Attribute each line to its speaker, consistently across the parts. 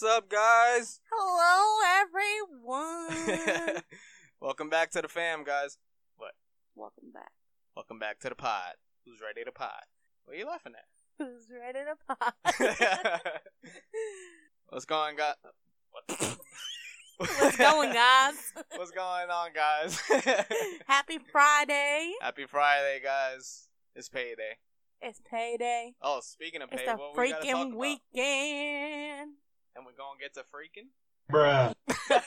Speaker 1: What's up, guys?
Speaker 2: Hello, everyone.
Speaker 1: Welcome back to the fam, guys. What?
Speaker 2: Welcome back.
Speaker 1: Welcome back to the pod. Who's ready to pod? What are you laughing at?
Speaker 2: Who's ready to
Speaker 1: at? What's going, guys? What?
Speaker 2: What's going, on, guys?
Speaker 1: What's going on, guys?
Speaker 2: Happy Friday.
Speaker 1: Happy Friday, guys. It's payday.
Speaker 2: It's payday.
Speaker 1: Oh, speaking of payday,
Speaker 2: It's
Speaker 1: pay,
Speaker 2: the
Speaker 1: what we gotta talk
Speaker 2: freaking
Speaker 1: about?
Speaker 2: Weekend.
Speaker 1: And we're gonna get to freaking.
Speaker 3: Bruh.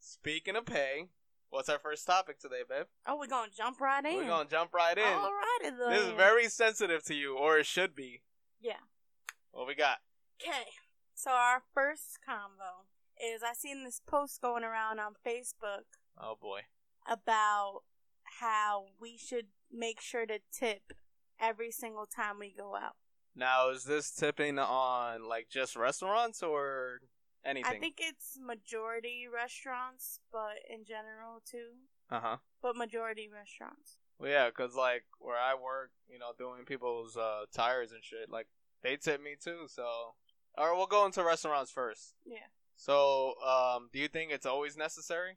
Speaker 1: Speaking of pay, what's our first topic today, babe?
Speaker 2: oh, we're going to jump right in.
Speaker 1: We're gonna jump right in.
Speaker 2: Alrighty then.
Speaker 1: This is very sensitive to you, or it should be.
Speaker 2: Yeah.
Speaker 1: What we got?
Speaker 2: Okay. So our first convo is I seen this post going around on Facebook
Speaker 1: Oh boy.
Speaker 2: about how we should make sure to tip every single time we go out.
Speaker 1: Now, is this tipping on like just restaurants or anything?
Speaker 2: I think it's majority restaurants, but in general too.
Speaker 1: Uh huh.
Speaker 2: But majority restaurants.
Speaker 1: Well, yeah, cause like where I work, you know, doing people's uh, tires and shit, like they tip me too. So, all right, we'll go into restaurants first.
Speaker 2: Yeah.
Speaker 1: So, um, do you think it's always necessary?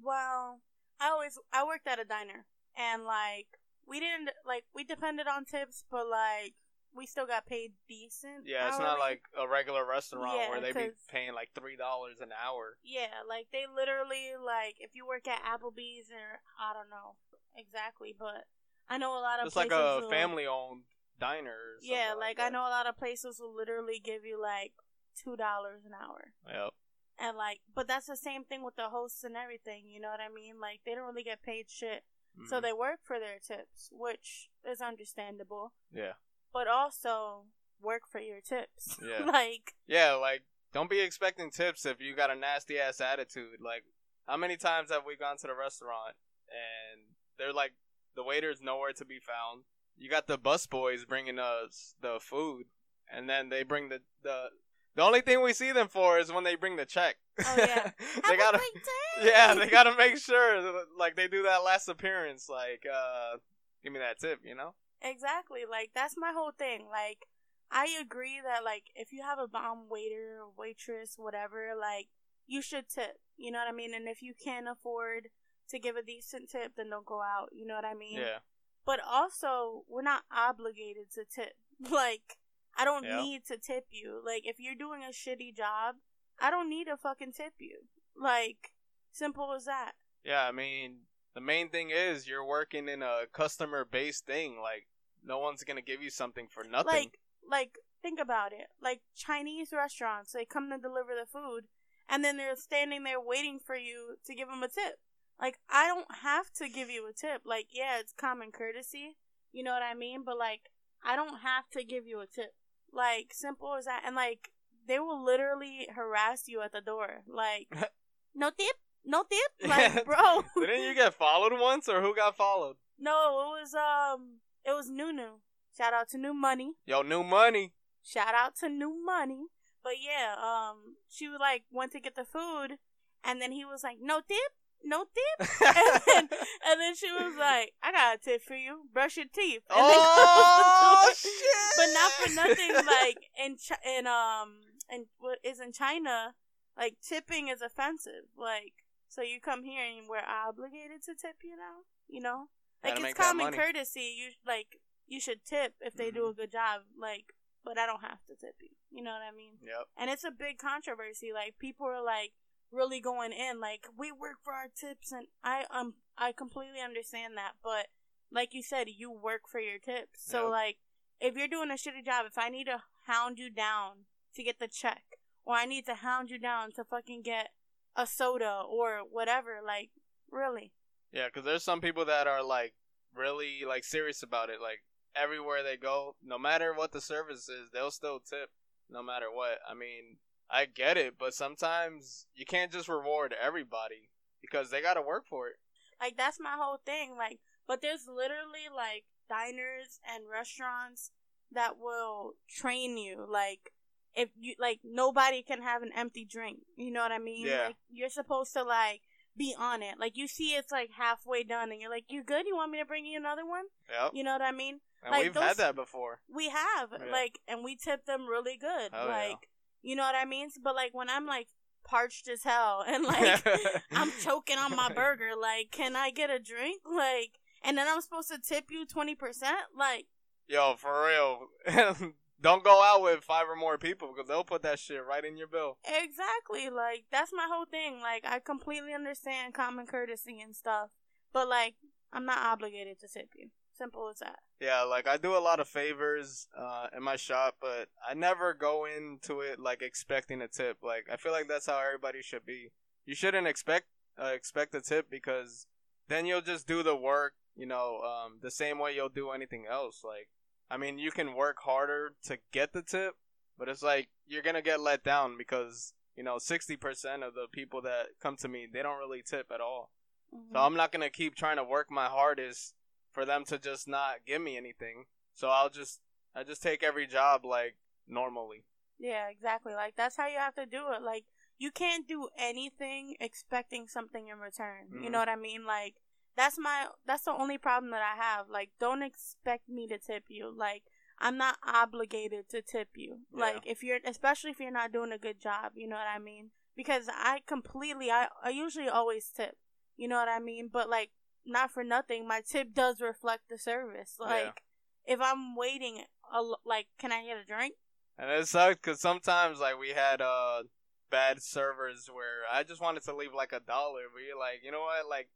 Speaker 2: Well, I always I worked at a diner and like we didn't like we depended on tips, but like we still got paid decent.
Speaker 1: Yeah, it's not
Speaker 2: hourly.
Speaker 1: like a regular restaurant
Speaker 2: Yeah,
Speaker 1: where they be
Speaker 2: 'cause-
Speaker 1: paying like three dollars an hour.
Speaker 2: Yeah, like they literally like if you work at Applebee's or I don't know exactly, but I know a lot of
Speaker 1: It's like
Speaker 2: places
Speaker 1: a
Speaker 2: will-
Speaker 1: family-owned diner. or
Speaker 2: Yeah,
Speaker 1: something
Speaker 2: like I know a lot of places will literally give you like two dollars an hour.
Speaker 1: Yep.
Speaker 2: And like, but that's the same thing with the hosts and everything. You know what I mean? Like, they don't really get paid shit, so
Speaker 1: Mhm.
Speaker 2: they work for their tips, which is understandable.
Speaker 1: Yeah.
Speaker 2: But also work for your tips.
Speaker 1: Yeah.
Speaker 2: like,
Speaker 1: Yeah, like don't be expecting tips if you got a nasty ass attitude. Like, how many times have we gone to the restaurant and they're like the waiter's nowhere to be found. You got the bus boys bringing us the food, and then they bring the the. The only thing we see them for is when they bring the check.
Speaker 2: Oh, yeah.
Speaker 1: they
Speaker 2: "Have a
Speaker 1: gotta, yeah, they gotta make sure, like they do that last appearance, like, uh, give me that tip, you know?
Speaker 2: Exactly. Like that's my whole thing. Like I agree that like if you have a bomb waiter or waitress, whatever, like you should tip. You know what I mean? And if you can't afford to give a decent tip, then don't go out. You know what I mean?
Speaker 1: Yeah,
Speaker 2: But also, we're not obligated to tip. Like I don't
Speaker 1: Yeah.
Speaker 2: need to tip you. Like if you're doing a shitty job, I don't need to fucking tip you. Like simple as that.
Speaker 1: yeah. I mean, the main thing is you're working in a customer based thing. Like, no one's gonna give you something for nothing.
Speaker 2: Like, like think about it. Like Chinese restaurants, they come to deliver the food, and then they're standing there waiting for you to give them a tip. Like I don't have to give you a tip. Like yeah, it's common courtesy. You know what I mean? But like I don't have to give you a tip. Like simple as that. And like they will literally harass you at the door. Like no tip, no tip. Like bro,
Speaker 1: Didn't you get followed once, or who got followed?
Speaker 2: no, it was um, it was Nunu. Shout out to New Money.
Speaker 1: Yo, new money.
Speaker 2: Shout out to New Money. But yeah, um, she was like went to get the food, and then he was like, "No tip, no tip," and then and then she was like, "I got a tip for you. Brush your teeth." And
Speaker 1: oh
Speaker 2: closed the door.
Speaker 1: shit!
Speaker 2: But not for nothing. Like in Chi- in um and what is in China, like tipping is offensive. Like so you come here and we're obligated to tip you now. You know, like it's common courtesy. You like you should tip if they
Speaker 1: Mm-hmm.
Speaker 2: do a good job. Like, but I don't have to tip you. You know what I mean?
Speaker 1: Yep.
Speaker 2: And it's a big controversy. Like people are like really going in. Like we work for our tips, and I um I completely understand that. But like you said, you work for your tips. So
Speaker 1: Yep.
Speaker 2: like if you're doing a shitty job, if I need to hound you down to get the check, or I need to hound you down to fucking get a soda or whatever, like really,
Speaker 1: Yeah, because there's some people that are like really like serious about it. Like everywhere they go, no matter what the service is, they'll still tip, no matter what. I mean, I get it, but sometimes you can't just reward everybody because they got to work for it.
Speaker 2: Like that's my whole thing. Like, but there's literally like diners and restaurants that will train you. Like, if you like, nobody can have an empty drink. You know what I mean?
Speaker 1: Yeah.
Speaker 2: Like, you're supposed to like be on it. Like you see, it's like halfway done, and you're like, "You good? You want me to bring you another one?"
Speaker 1: Yep.
Speaker 2: You know what I mean?
Speaker 1: And
Speaker 2: like
Speaker 1: we've
Speaker 2: those-
Speaker 1: had that before.
Speaker 2: We have
Speaker 1: Yeah.
Speaker 2: like, and we tip them really good.
Speaker 1: Oh, yeah.
Speaker 2: like, you know what I mean? But like when I'm like parched as hell and like I'm choking on my burger. Like, can I get a drink? Like, and then I'm supposed to tip you twenty percent. Like,
Speaker 1: Yo, for real. Don't go out with five or more people because they'll put that shit right in your bill.
Speaker 2: exactly. Like, that's my whole thing. Like, I completely understand common courtesy and stuff, but like, I'm not obligated to tip you. Simple as that.
Speaker 1: Yeah, like I do a lot of favors uh, in my shop, but I never go into it like expecting a tip. Like I feel like that's how everybody should be. You shouldn't expect uh, expect a tip because then you'll just do the work, you know, um, the same way you'll do anything else. Like, I mean, you can work harder to get the tip, but it's like you're gonna get let down because you know sixty percent of the people that come to me they don't really tip at all.
Speaker 2: Mhm.
Speaker 1: So I'm not gonna keep trying to work my hardest for them to just not give me anything. So I'll just I just take every job like normally.
Speaker 2: Yeah, exactly. Like that's how you have to do it. Like you can't do anything expecting something in return. You
Speaker 1: Mhm.
Speaker 2: know what I mean? Like that's my that's the only problem that I have. Like don't expect me to tip you. Like I'm not obligated to tip you.
Speaker 1: Yeah.
Speaker 2: Like if you're especially if you're not doing a good job, you know what I mean? Because I completely I I usually always tip. You know what I mean? But like not for nothing, my tip does reflect the service. Like if I'm waiting a like can I get a drink?
Speaker 1: And it sucks because sometimes like we had uh bad servers where I just wanted to leave like a dollar, but you're like, you know what? Like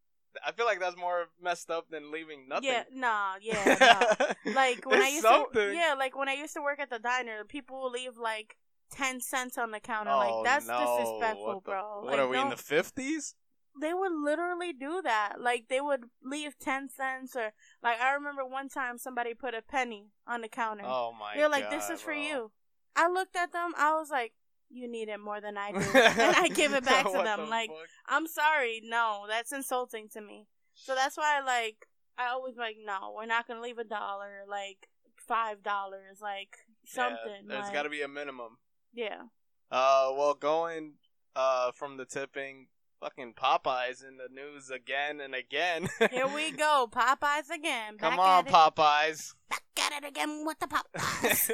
Speaker 1: I feel like that's more messed up than leaving nothing.
Speaker 2: Yeah, nah, yeah, nah. Like when I used
Speaker 1: something.
Speaker 2: to, yeah, like when I used to work at the diner, people will leave like ten cents on the counter.
Speaker 1: Oh,
Speaker 2: like that's
Speaker 1: no.
Speaker 2: disrespectful,
Speaker 1: What the-
Speaker 2: bro.
Speaker 1: What
Speaker 2: Like,
Speaker 1: are we in the fifties?
Speaker 2: They would literally do that. Like they would leave ten cents, or like I remember one time somebody put a penny on the counter.
Speaker 1: Oh my!
Speaker 2: They're like, "This
Speaker 1: God,
Speaker 2: is for you." I looked at them. I was like, "You need it more than I do," and I give it back to them.
Speaker 1: the
Speaker 2: Like,
Speaker 1: fuck?
Speaker 2: I'm sorry, no, that's insulting to me. So that's why, I like, I always like, no, we're not gonna leave a dollar, like five dollars, like something.
Speaker 1: Yeah, there's
Speaker 2: like,
Speaker 1: got to be a minimum.
Speaker 2: yeah.
Speaker 1: Uh, well, going uh from the tipping, fucking Popeyes in the news again and again.
Speaker 2: Here we go, Popeyes again.
Speaker 1: Come on,
Speaker 2: at it,
Speaker 1: Popeyes.
Speaker 2: back at it again with the Popeyes.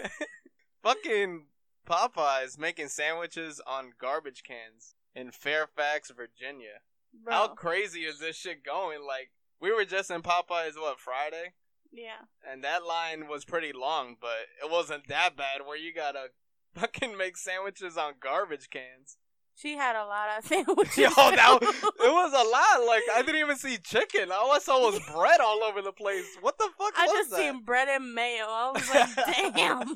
Speaker 1: fucking Popeyes making sandwiches on garbage cans in Fairfax, Virginia.
Speaker 2: Bro,
Speaker 1: How crazy is this shit going? Like, we were just in Popeyes, what, Friday?
Speaker 2: yeah.
Speaker 1: And that line was pretty long, but it wasn't that bad where you gotta fucking make sandwiches on garbage cans.
Speaker 2: She had a lot of sandwiches.
Speaker 1: Yo, that it was a lot. Like I didn't even see chicken. All I saw was bread all over the place. What the fuck
Speaker 2: I
Speaker 1: was
Speaker 2: just
Speaker 1: that?
Speaker 2: seen bread and mayo. I was like, damn.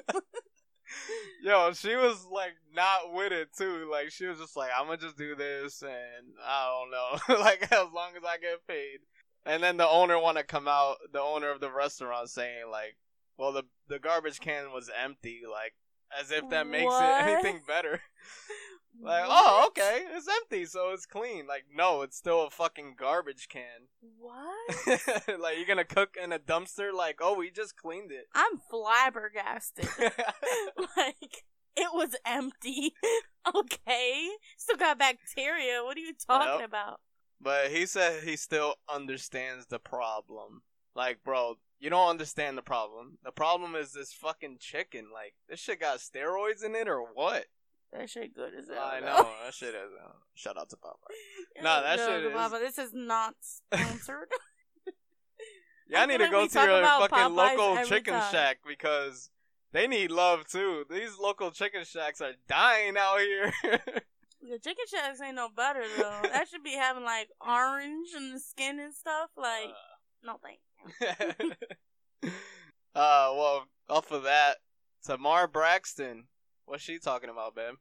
Speaker 1: Yo, she was like not with it too. Like she was just like, I'm gonna just do this, and I don't know, like as long as I get paid. And then the owner want to come out, the owner of the restaurant saying like, well, the the garbage can was empty, like as if that makes
Speaker 2: What?
Speaker 1: it anything better. Like,
Speaker 2: What?
Speaker 1: oh, okay, it's empty, so it's clean. Like, no, it's still a fucking garbage can.
Speaker 2: What?
Speaker 1: like, you're gonna cook in a dumpster? Like, oh, we just cleaned it.
Speaker 2: I'm flabbergasted. like it was empty. okay, still got bacteria. What are you talking
Speaker 1: Yep.
Speaker 2: about?
Speaker 1: but he said he still understands the problem. Like, bro, you don't understand the problem. The problem is this fucking chicken. Like, this shit got steroids in it or what?
Speaker 2: That shit good as hell.
Speaker 1: I know that shit is. Uh, shout out to Papa. Nah, that
Speaker 2: No,
Speaker 1: shit is-
Speaker 2: Papa, This is not sponsored.
Speaker 1: Yeah, I, need to go to your fucking
Speaker 2: Popeyes
Speaker 1: local chicken
Speaker 2: time.
Speaker 1: shack because they need love too. These local chicken shacks are dying out here.
Speaker 2: the chicken shacks ain't no better though. that should be having like orange and the skin and stuff. Like, no thank.
Speaker 1: uh, well, off of that, Tamar Braxton. What's she talking about, babe?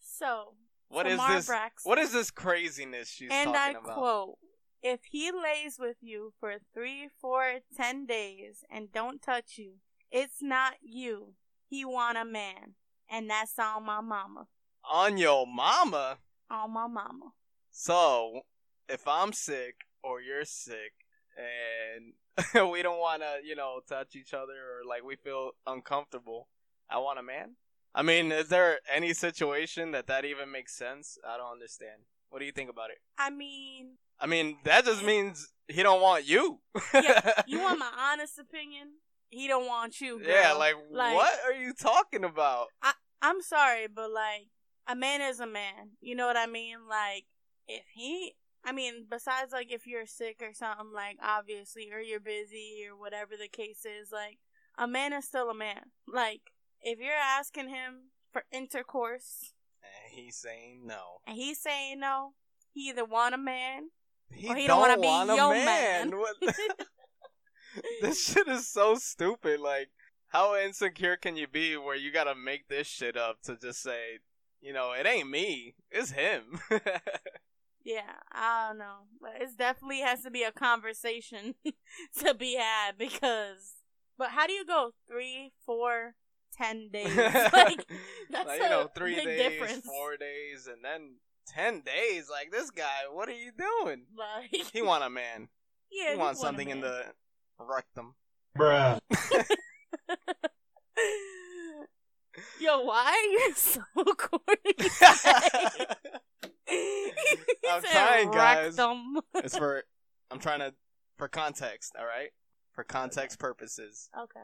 Speaker 2: So,
Speaker 1: What is this?
Speaker 2: Braxton.
Speaker 1: What is this craziness she's
Speaker 2: and I
Speaker 1: talking about?
Speaker 2: quote, if he lays with you for three, four, ten days and don't touch you, it's not you. He want a man. and that's on my mama.
Speaker 1: On your mama.
Speaker 2: On my mama.
Speaker 1: So, if I'm sick or you're sick and we don't want to, you know, touch each other or like we feel uncomfortable, I want a man? I mean, is there any situation that that even makes sense? I don't understand. What do you think about it?
Speaker 2: I mean,
Speaker 1: I mean, that just means he don't want you.
Speaker 2: yeah, you want my honest opinion? He don't want you. Girl.
Speaker 1: Yeah, like,
Speaker 2: Like-
Speaker 1: what are you talking about?
Speaker 2: I'm sorry, but like a man is a man. You know what I mean? Like if he I mean, besides like if you're sick or something, like obviously, or you're busy or whatever the case is, like a man is still a man. Like if you're asking him for intercourse
Speaker 1: And he's saying no.
Speaker 2: and he's saying no, he either want a man
Speaker 1: He,
Speaker 2: Or he don't
Speaker 1: don't
Speaker 2: be
Speaker 1: want a
Speaker 2: your
Speaker 1: man.
Speaker 2: man.
Speaker 1: This shit is so stupid. Like, how insecure can you be where you gotta make this shit up to just say, you know, it ain't me, it's him.
Speaker 2: Yeah, I don't know, but it definitely has to be a conversation to be had because. But how do you go three, four, ten days? like that's
Speaker 1: like, you know, three
Speaker 2: big
Speaker 1: days,
Speaker 2: difference.
Speaker 1: four days, and then ten days. Like this guy, what are you doing?
Speaker 2: Like
Speaker 1: He want a man.
Speaker 2: yeah,
Speaker 1: he
Speaker 2: you
Speaker 1: wants
Speaker 2: want
Speaker 1: something in the rectum.
Speaker 3: Bruh.
Speaker 2: Yo, why are you so corny?
Speaker 1: I'm trying, guys.
Speaker 2: rectum.
Speaker 1: it's for I'm trying to for context, all right? For context purposes.
Speaker 2: Okay.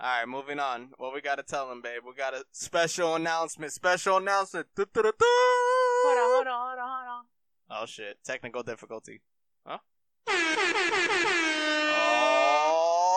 Speaker 1: All right, moving on. What we got to tell them, babe? We got a special announcement. Special announcement.
Speaker 2: Hold on, hold on, hold on, hold on.
Speaker 1: Oh shit! Technical difficulty. Huh?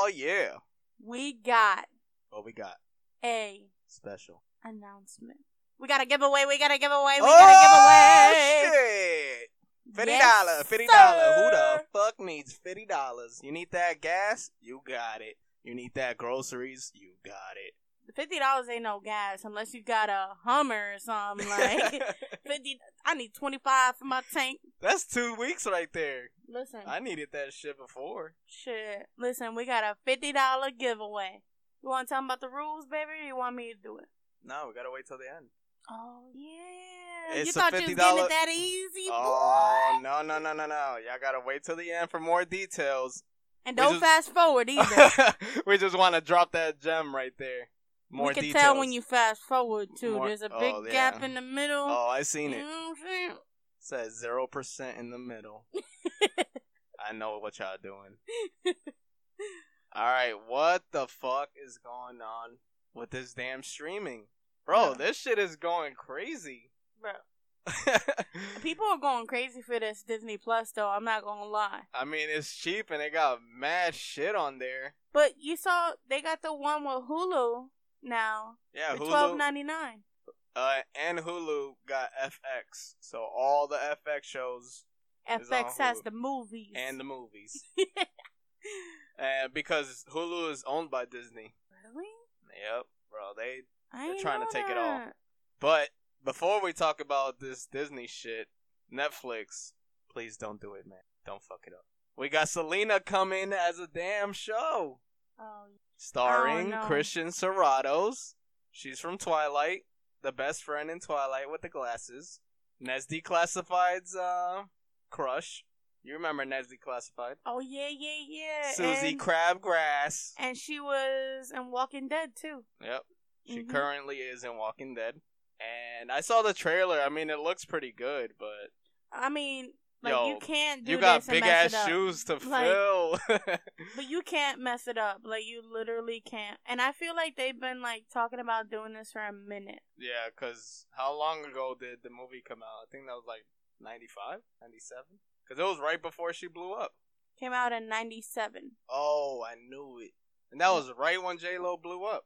Speaker 1: Oh yeah.
Speaker 2: We got
Speaker 1: What we got?
Speaker 2: a
Speaker 1: Special.
Speaker 2: announcement. We got a giveaway. We got a giveaway. We
Speaker 1: oh
Speaker 2: got a giveaway.
Speaker 1: Oh shit! Fifty
Speaker 2: Yes,
Speaker 1: fifty dollar. Who the fuck needs fifty dollars? You need that gas? You got it. You need that groceries? You got it.
Speaker 2: Fifty dollars ain't no gas unless you got a Hummer or something like fifty. I need twenty five for my tank.
Speaker 1: That's two weeks right there.
Speaker 2: Listen,
Speaker 1: I needed that shit before.
Speaker 2: shit. Listen, we got a fifty dollar giveaway. You want to tell them about the rules, baby? Or you want me to do it?
Speaker 1: No, we gotta wait till the end.
Speaker 2: Oh yeah.
Speaker 1: It's
Speaker 2: you thought you was getting it that easy, boy.
Speaker 1: Oh
Speaker 2: boy?
Speaker 1: no no no no no! Y'all gotta wait till the end for more details.
Speaker 2: And don't
Speaker 1: just-
Speaker 2: fast forward either.
Speaker 1: we just want to drop that gem right there. More
Speaker 2: we can
Speaker 1: details.
Speaker 2: tell when you fast forward too.
Speaker 1: More-
Speaker 2: There's a oh, big
Speaker 1: oh, yeah.
Speaker 2: gap in the middle.
Speaker 1: Oh, I seen
Speaker 2: you
Speaker 1: it.
Speaker 2: know what I'm saying?
Speaker 1: Says zero percent in the middle. I know what y'all doing. All right, what the fuck is going on with this damn streaming, bro?
Speaker 2: Yeah.
Speaker 1: This shit is going crazy.
Speaker 2: Bro. People are going crazy for this Disney Plus, though. I'm not gonna lie.
Speaker 1: I mean, it's cheap and they got mad shit on there.
Speaker 2: But you saw they got the one with Hulu now
Speaker 1: Yeah, Hulu.
Speaker 2: twelve ninety nine.
Speaker 1: Uh, and Hulu got FX, so all the FX shows
Speaker 2: FX has the movies
Speaker 1: and the movies. and because Hulu is owned by Disney.
Speaker 2: really?
Speaker 1: Yep, bro. They
Speaker 2: I
Speaker 1: They're trying to take it all. But before we talk about this Disney shit, Netflix, please don't do it, man. Don't fuck it up. We got Selena coming as a damn show,
Speaker 2: Oh,
Speaker 1: starring
Speaker 2: Oh, no.
Speaker 1: Christian Serratos. She's from Twilight, the best friend in Twilight with the glasses. Ned's Declassified's uh, crush. You remember Ned's Declassified?
Speaker 2: oh yeah, yeah, yeah.
Speaker 1: Susie
Speaker 2: and,
Speaker 1: Crabgrass.
Speaker 2: and she was in Walking Dead too.
Speaker 1: Yep. She
Speaker 2: Mhm.
Speaker 1: currently is in Walking Dead. And I saw the trailer. I mean, it looks pretty good, but
Speaker 2: I mean, like
Speaker 1: Yo,
Speaker 2: you can't do
Speaker 1: you got big ass shoes to
Speaker 2: Like-
Speaker 1: fill.
Speaker 2: But you can't mess it up. Like you literally can't. And I feel like they've been like talking about doing this for a minute.
Speaker 1: yeah, because how long ago did the movie come out? I think that was like 95, 97? Because it was right before she blew up.
Speaker 2: Came out in '97.
Speaker 1: Oh, I knew it. And that was right when J Lo blew up.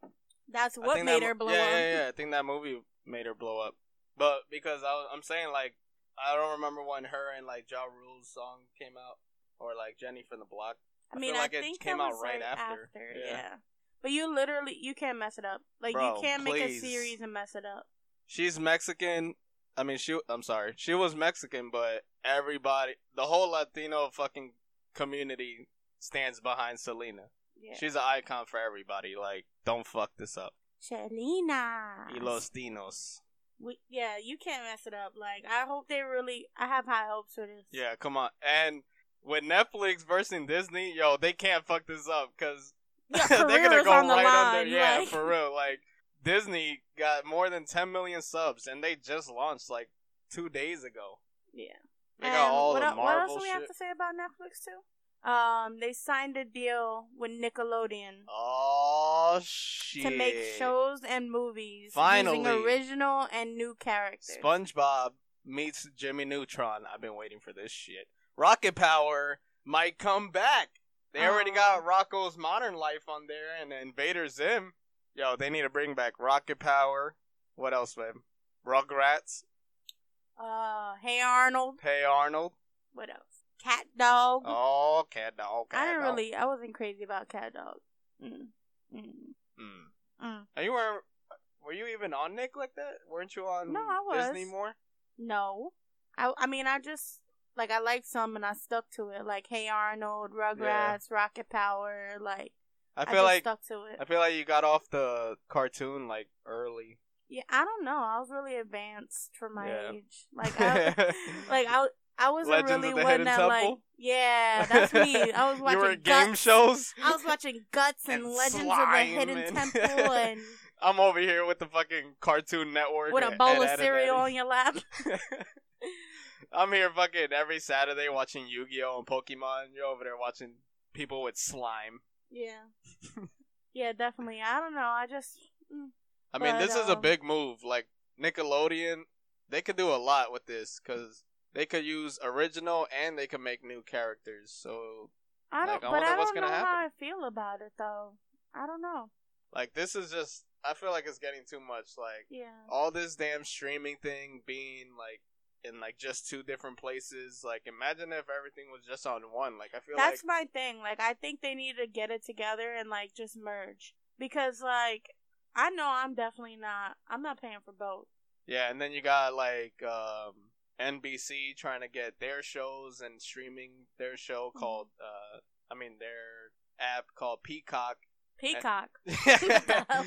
Speaker 2: That's what made
Speaker 1: that,
Speaker 2: her blow
Speaker 1: yeah,
Speaker 2: up.
Speaker 1: Yeah, yeah, I think that movie made her blow up. But because I was, I'm saying like I don't remember when her and like Ja Rule's song came out or like Jenny from the Block.
Speaker 2: I
Speaker 1: I
Speaker 2: mean,
Speaker 1: like
Speaker 2: I
Speaker 1: it
Speaker 2: think
Speaker 1: came out right
Speaker 2: like,
Speaker 1: after.
Speaker 2: yeah.
Speaker 1: Yeah.
Speaker 2: But you literally you can't mess it up. Like
Speaker 1: Bro,
Speaker 2: you can't make a series and mess it up.
Speaker 1: She's Mexican. I mean, she. I'm sorry, she was Mexican, but everybody, the whole Latino fucking community stands behind Selena.
Speaker 2: Yeah.
Speaker 1: She's an icon for everybody. Like, don't fuck this up.
Speaker 2: Selena.
Speaker 1: Y los Dinos.
Speaker 2: We, yeah, you can't mess it up. Like I hope they really. I have high hopes for this.
Speaker 1: Yeah, come on. And with Netflix versus Disney, yo, they can't fuck this up because
Speaker 2: Yeah,
Speaker 1: they're gonna go right
Speaker 2: line.
Speaker 1: under. Yeah,
Speaker 2: like-
Speaker 1: for real. Like Disney got more than 10 million subs, and they just launched like two days ago.
Speaker 2: yeah.
Speaker 1: They got all
Speaker 2: what,
Speaker 1: the
Speaker 2: el- what else do we
Speaker 1: shit.
Speaker 2: have to say about Netflix too? Um, they signed a deal with Nickelodeon
Speaker 1: Oh shit!
Speaker 2: to make shows and movies
Speaker 1: Finally.
Speaker 2: using original and new characters.
Speaker 1: SpongeBob meets Jimmy Neutron. I've been waiting for this shit. Rocket Power might come back. They already got Rocco's Modern Life on there and Invader Zim. Yo, they need to bring back Rocket Power. What else, man? Rugrats.
Speaker 2: Uh, Hey Arnold.
Speaker 1: Hey Arnold.
Speaker 2: What else? Cat Dog.
Speaker 1: Oh, cat dog. Cat
Speaker 2: I didn't
Speaker 1: dog.
Speaker 2: really. I wasn't crazy about Cat Dog. Mm. Mm.
Speaker 1: Mm.
Speaker 2: Mm.
Speaker 1: And you were, were you even on Nick like that? Weren't you on
Speaker 2: No, I was.
Speaker 1: Disney more?
Speaker 2: No, I. I mean, I just like I liked some and I stuck to it. Like Hey Arnold, Rugrats, Rocket Power. Like
Speaker 1: I
Speaker 2: I,
Speaker 1: feel
Speaker 2: just
Speaker 1: like
Speaker 2: stuck to it.
Speaker 1: I feel like you got off the cartoon like early.
Speaker 2: yeah, I don't know. I was really advanced for my
Speaker 1: Yeah.
Speaker 2: age. Like I, like I. I wasn't
Speaker 1: Legends
Speaker 2: really one that
Speaker 1: Temple?
Speaker 2: like yeah, that's me. I was watching
Speaker 1: you were game shows.
Speaker 2: I was watching Guts and,
Speaker 1: And
Speaker 2: Legends of the Hidden
Speaker 1: and-
Speaker 2: Temple and
Speaker 1: I'm over here with the fucking Cartoon Network
Speaker 2: with a bowl
Speaker 1: and
Speaker 2: of cereal on your lap.
Speaker 1: I'm here fucking every Saturday watching Yu-Gi-Oh and Pokemon. You're over there watching people with slime.
Speaker 2: Yeah. yeah, definitely. I don't know. I just mm,
Speaker 1: I mean,
Speaker 2: But,
Speaker 1: this is a big move. Like Nickelodeon, they could do a lot with this because they could use original and they could make new characters. So,
Speaker 2: I don't
Speaker 1: I
Speaker 2: but I don't know
Speaker 1: gonna
Speaker 2: how I feel about it though. I don't know.
Speaker 1: like, this is just. I feel like it's getting too much. Like
Speaker 2: Yeah.
Speaker 1: all this damn streaming thing being like in like just two different places. Like, imagine if everything was just on one. Like, I feel
Speaker 2: That's
Speaker 1: like
Speaker 2: my thing. Like I think they need to get it together and like just merge. Because like I know I'm definitely not I'm not paying for both.
Speaker 1: yeah. And then you got like um NBC trying to get their shows and streaming their show
Speaker 2: Mm-hmm.
Speaker 1: called. uh I mean, their app called Peacock.
Speaker 2: Peacock.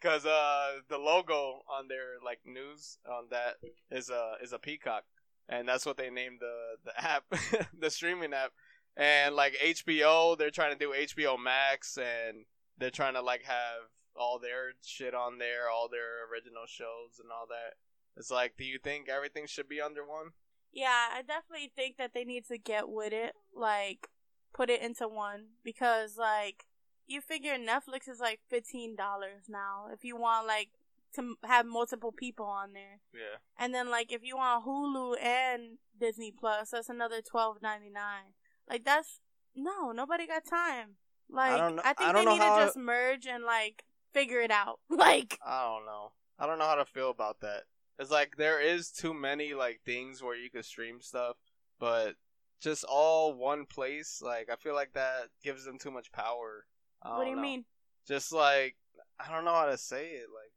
Speaker 1: Because uh, the logo on their like news on that is a is a peacock, and that's what they named the the app, the streaming app. And like HBO, they're trying to do HBO Max, and they're trying to like have all their shit on there, all their original shows and all that. It's like, do you think everything should be under one?
Speaker 2: Yeah, I definitely think that they need to get with it, like put it into one because like you figure Netflix is like fifteen dollars now if you want like to have multiple people on there,
Speaker 1: Yeah.
Speaker 2: and then like if you want Hulu and Disney Plus, that's another twelve ninety nine. Like that's no, nobody got time. Like I,
Speaker 1: don't know-
Speaker 2: think
Speaker 1: I don't
Speaker 2: they need to just merge and like figure it out. Like
Speaker 1: I don't know. I don't know how to feel about that. It's like there is too many like things where you could stream stuff, but just all one place, like I feel like that gives them too much power.
Speaker 2: What do you
Speaker 1: know.
Speaker 2: mean?
Speaker 1: Just like I don't know how to say it. Like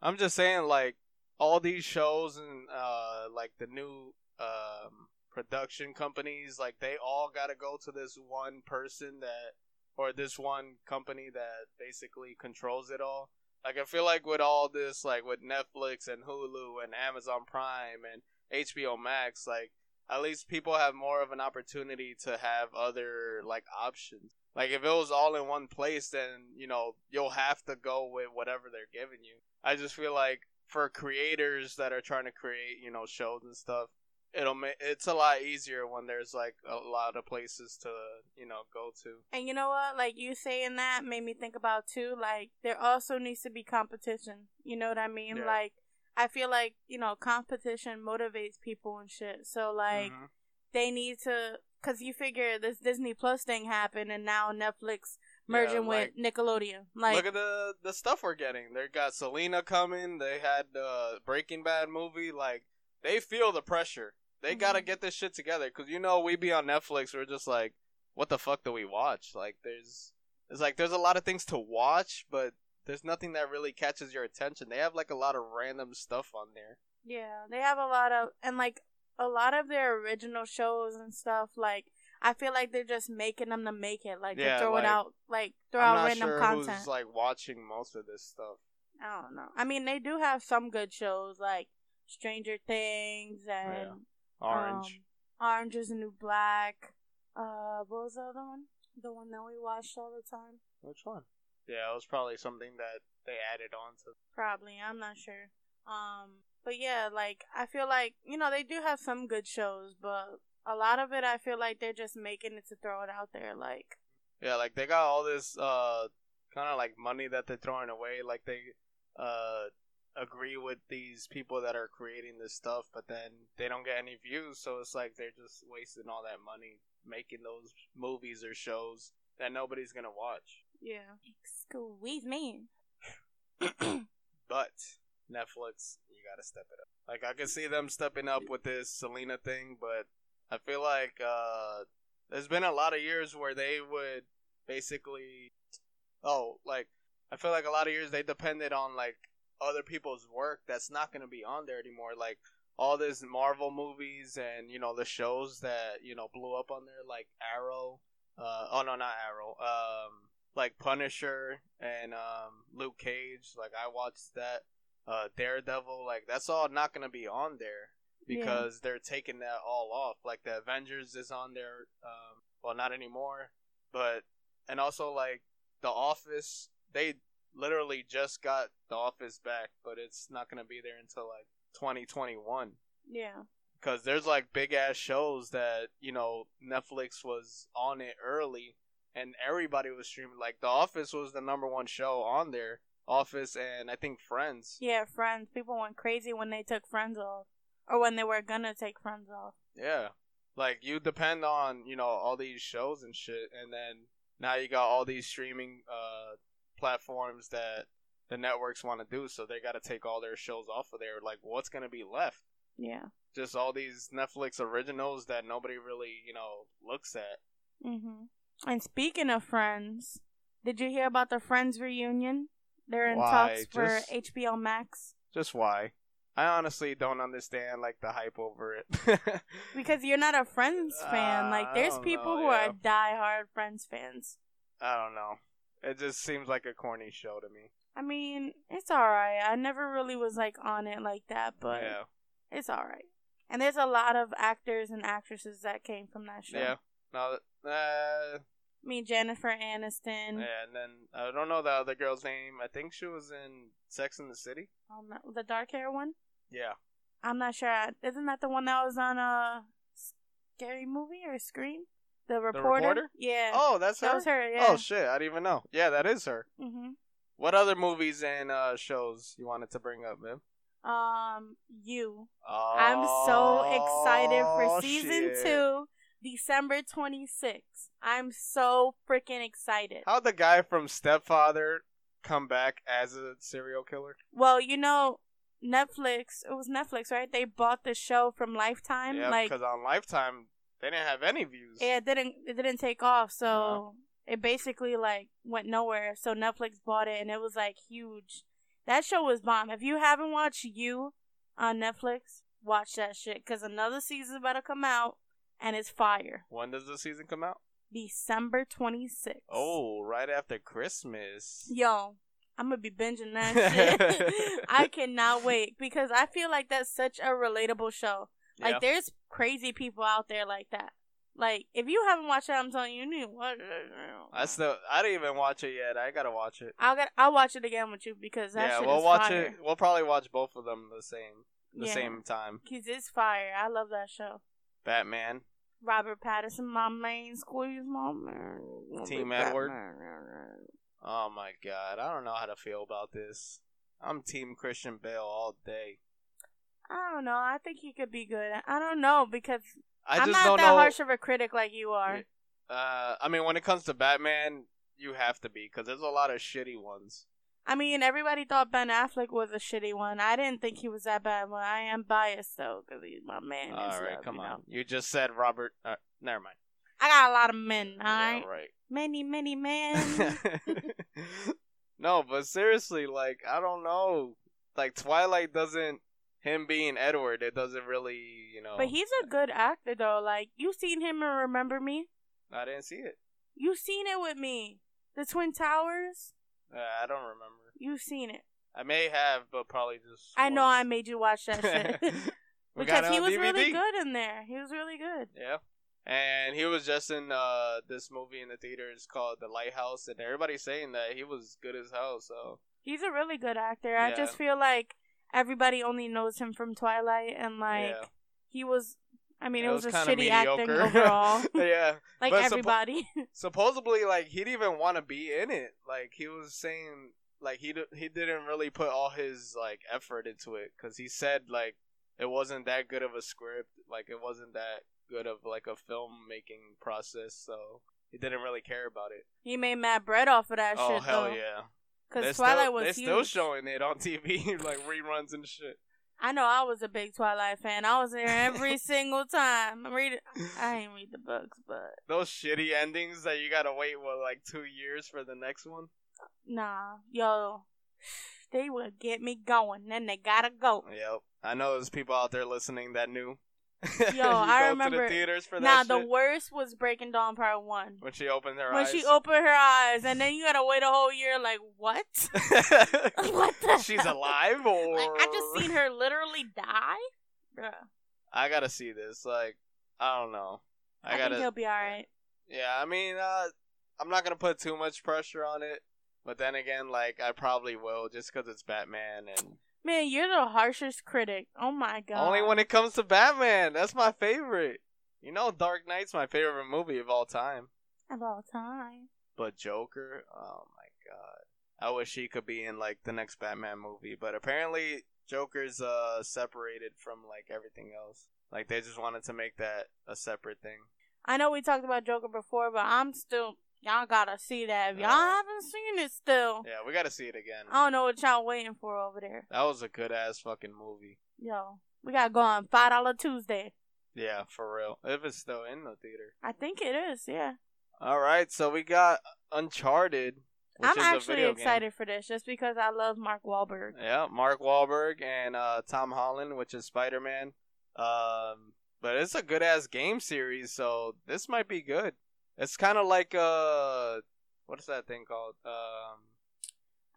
Speaker 1: I'm just saying, like all these shows and uh like the new um production companies, like they all got to go to this one person that or this one company that basically controls it all. Like I feel like with all this, like with Netflix and Hulu and Amazon Prime and HBO Max, like at least people have more of an opportunity to have other like options. Like if it was all in one place, then you know you'll have to go with whatever they're giving you. I just feel like for creators that are trying to create, you know, shows and stuff, it'll make it's a lot easier when there's like a lot of places to you know go to.
Speaker 2: And you know what? Like you saying that made me think about too. Like there also needs to be competition. You know what I mean?
Speaker 1: Yeah.
Speaker 2: Like I feel like you know competition motivates people and shit. So like
Speaker 1: Mhm.
Speaker 2: they need to, cause you figure this Disney Plus thing happened, and now Netflix merging
Speaker 1: like-
Speaker 2: with Nickelodeon. Like
Speaker 1: Look at the the stuff we're getting. They got Selena coming. They had the Breaking Bad movie. Like they feel the pressure. They gotta
Speaker 2: Mhm.
Speaker 1: get this shit together because you know we be on Netflix. We're just like, what the fuck do we watch? Like there's it's like there's a lot of things to watch, but there's nothing that really catches your attention. They have like a lot of random stuff on there.
Speaker 2: Yeah, they have a lot of and like a lot of their original shows and stuff. Like I feel like they're just making them to make it, like
Speaker 1: Yeah,
Speaker 2: to throw
Speaker 1: like,
Speaker 2: it out, like throw
Speaker 1: I'm
Speaker 2: out
Speaker 1: not
Speaker 2: random
Speaker 1: sure
Speaker 2: content.
Speaker 1: who's like watching most of this stuff.
Speaker 2: I don't know. I mean, they do have some good shows like Stranger Things and
Speaker 1: Orange.
Speaker 2: um, Orange is the New Black. Uh, what was the other one? The one that we watched all the time.
Speaker 1: Which one? Yeah, it was probably something that they added on to.
Speaker 2: Probably, I'm not sure. Um, but yeah, like I feel like you know they do have some good shows, but a lot of it I feel like they're just making it to throw it out there. Like,
Speaker 1: Yeah, like they got all this uh kind of like money that they're throwing away. Like they uh agree with these people that are creating this stuff, but then they don't get any views. So it's like they're just wasting all that money making those movies or shows that nobody's gonna watch.
Speaker 2: yeah, squeeze me.
Speaker 1: But Netflix, you gotta step it up. Like I can see them stepping up with this Selena thing, but I feel like uh there's been a lot of years where they would basically oh, like I feel like a lot of years they depended on like other people's work that's not gonna be on there anymore. Like all this Marvel movies and you know the shows that you know blew up on there, like Arrow. Uh, oh no, not Arrow. Um, like Punisher and um, Luke Cage. Like I watched that. Uh, Daredevil. Like that's all not gonna be on there
Speaker 2: Yeah.
Speaker 1: because they're taking that all off. Like the Avengers is on there. Um, well, not anymore. But and also like The Office. They literally just got The Office back, but it's not gonna be there until like 2021
Speaker 2: Yeah,
Speaker 1: because there's like big ass shows that you know Netflix was on it early, and everybody was streaming. Like The Office was the number one show on there. Office and I think Friends.
Speaker 2: yeah. Friends. People went crazy when they took Friends off, or when they were gonna take Friends off.
Speaker 1: Yeah, like you depend on you know all these shows and shit, and then now you got all these streaming uh platforms that the networks want to do, so they got to take all their shows off of there. Like, what's gonna be left?
Speaker 2: Yeah.
Speaker 1: Just all these Netflix originals that nobody really you know looks at.
Speaker 2: Mhm. And speaking of Friends, did you hear about the Friends reunion? They're in
Speaker 1: Why?
Speaker 2: talks for
Speaker 1: Just-
Speaker 2: HBO Max
Speaker 1: Just why? I honestly don't understand like the hype over it.
Speaker 2: because you're not a Friends fan. Like, there's people
Speaker 1: know,
Speaker 2: who
Speaker 1: yeah.
Speaker 2: are diehard Friends fans.
Speaker 1: I don't know. It just seems like a corny show to me.
Speaker 2: I mean, it's alright. I never really was like on it like that, but
Speaker 1: yeah,
Speaker 2: it's alright. And there's a lot of actors and actresses that came from that show.
Speaker 1: yeah. No, uh,
Speaker 2: I mean, Jennifer Aniston.
Speaker 1: yeah, and then I don't know the other girl's name. I think she was in Sex in the City.
Speaker 2: Oh, Um, the dark hair one.
Speaker 1: Yeah,
Speaker 2: I'm not sure. Isn't that the one that was on a scary movie or Scream? The reporter.
Speaker 1: reporter?
Speaker 2: Yeah.
Speaker 1: Oh, that's her.
Speaker 2: that was her. Yeah.
Speaker 1: Oh shit, I didn't even know. Yeah, that is her.
Speaker 2: mhm.
Speaker 1: What other movies and uh, shows you wanted to bring up, man?
Speaker 2: Um, you.
Speaker 1: Oh,
Speaker 2: I'm so excited for season
Speaker 1: shit.
Speaker 2: two, December 26th. I'm so freaking excited.
Speaker 1: How'd the guy from Stepfather come back as a serial killer?
Speaker 2: Well, you know, Netflix. It was Netflix, right? They bought the show from Lifetime.
Speaker 1: Yeah,
Speaker 2: like,
Speaker 1: because on Lifetime they didn't have any views.
Speaker 2: yeah, it didn't. It didn't take off. So
Speaker 1: No.
Speaker 2: it basically like went nowhere. So Netflix bought it, and it was like huge. That show was bomb. If you haven't watched You on Netflix, watch that shit because another season's about to come out, and it's fire.
Speaker 1: When does the season come out?
Speaker 2: December 26th.
Speaker 1: Oh, right after Christmas.
Speaker 2: Yo, I'm gonna be binging that shit. I cannot wait because I feel like that's such a relatable show. Like
Speaker 1: Yeah.
Speaker 2: there's crazy people out there like that. Like if you haven't watched it, I'm telling you, you need to watch it.
Speaker 1: I still I didn't even watch it yet. I gotta watch it.
Speaker 2: I'll get I'll watch it again with you because that
Speaker 1: yeah, we'll watch
Speaker 2: fire.
Speaker 1: it. We'll probably watch both of them the same the
Speaker 2: Yeah.
Speaker 1: same time.
Speaker 2: Cause it's fire. I love that show.
Speaker 1: Batman.
Speaker 2: Robert Pattinson, my main squeeze, my man.
Speaker 1: Team Edward. Oh my god, I don't know how to feel about this. I'm Team Christian Bale all day.
Speaker 2: I don't know. I think he could be good. I don't know because
Speaker 1: I
Speaker 2: am not that
Speaker 1: know.
Speaker 2: harsh of a critic like you are.
Speaker 1: Uh, I mean, when it comes to Batman, you have to be because there's a lot of shitty ones.
Speaker 2: I mean, everybody thought Ben Affleck was a shitty one. I didn't think he was that bad. Well, I am biased though, because he's my man.
Speaker 1: All right, come
Speaker 2: you
Speaker 1: on.
Speaker 2: know.
Speaker 1: You just said Robert. Uh, never mind.
Speaker 2: I got a lot of men. All right,
Speaker 1: Yeah, right.
Speaker 2: many, many men.
Speaker 1: no, but seriously, like I don't know. Like Twilight doesn't him being Edward, it doesn't really, you know.
Speaker 2: but he's a good actor though. Like you seen him in Remember Me.
Speaker 1: I didn't see it.
Speaker 2: You seen it with me. The Twin Towers.
Speaker 1: Uh, I don't remember.
Speaker 2: You seen it.
Speaker 1: I may have, but probably just.
Speaker 2: I know I made you watch that shit because he was
Speaker 1: DVD.
Speaker 2: really good in there. He was really good.
Speaker 1: Yeah. And he was just in uh, this movie in the theaters called The Lighthouse, and everybody's saying that he was good as hell. So
Speaker 2: He's a really good actor. I just feel like everybody only knows him from Twilight, and like
Speaker 1: yeah,
Speaker 2: he was. I mean, it, was, a
Speaker 1: kinda
Speaker 2: shitty acting overall.
Speaker 1: yeah.
Speaker 2: like
Speaker 1: But suppo-
Speaker 2: everybody.
Speaker 1: Supposedly, like he didn't even want to be in it. Like he was saying, like he d- he didn't really put all his like effort into it because he said like it wasn't that good of a script. Like it wasn't that good of like a filmmaking process. So he didn't really care about it.
Speaker 2: he made mad bread off of that
Speaker 1: oh
Speaker 2: shit Oh
Speaker 1: hell
Speaker 2: though.
Speaker 1: yeah!
Speaker 2: Because
Speaker 1: still-
Speaker 2: Twilight was
Speaker 1: they're
Speaker 2: huge.
Speaker 1: still showing it on TV, like reruns and shit.
Speaker 2: I know I was a big Twilight fan. I was there every single time. I read. I ain't read the books, but
Speaker 1: Those shitty endings that you gotta wait what like two years for the next one.
Speaker 2: nah, yo, they would get me going. Then they gotta go.
Speaker 1: Yep, I know there's people out there listening that knew.
Speaker 2: Yo, I remember-
Speaker 1: theaters for
Speaker 2: Nah,
Speaker 1: that
Speaker 2: the worst was Breaking Dawn Part One.
Speaker 1: when she opened her
Speaker 2: When
Speaker 1: eyes.
Speaker 2: When she opened her eyes, and then you gotta wait a whole year. Like what? what the?
Speaker 1: She's
Speaker 2: hell?
Speaker 1: alive, or
Speaker 2: Like I just seen her literally die. Bruh.
Speaker 1: I gotta see this. Like, I don't know. I,
Speaker 2: I,
Speaker 1: gotta.
Speaker 2: think he'll be all right.
Speaker 1: Yeah, I mean, uh, I'm not gonna put too much pressure on it, but then again, like, I probably will just because it's Batman, and
Speaker 2: Man, you're the harshest critic. Oh my god.
Speaker 1: only when it comes to Batman, that's my favorite. You know, Dark Knight's my favorite movie of all time.
Speaker 2: of all time.
Speaker 1: But Joker, oh my god. I wish he could be in like the next Batman movie, but apparently Joker's uh separated from like everything else. Like they just wanted to make that a separate thing.
Speaker 2: I know we talked about Joker before, but I'm still. Y'all gotta see that. If y'all
Speaker 1: Uh,
Speaker 2: haven't seen it still,
Speaker 1: Yeah, we got to see it again.
Speaker 2: I don't know what y'all waiting for over there.
Speaker 1: That was a good ass fucking movie.
Speaker 2: Yo, we gotta go on Five Dollar Tuesday.
Speaker 1: Yeah, for real. If it's still in the theater.
Speaker 2: I think it is. Yeah,
Speaker 1: All right, so we got Uncharted.
Speaker 2: I'm actually
Speaker 1: video game.
Speaker 2: excited for this just because I love Mark Wahlberg.
Speaker 1: Yeah, Mark Wahlberg and uh, Tom Holland, which is Spider Man. Um, but it's a good ass game series, so this might be good. It's kind of like uh, what is that thing called? Um,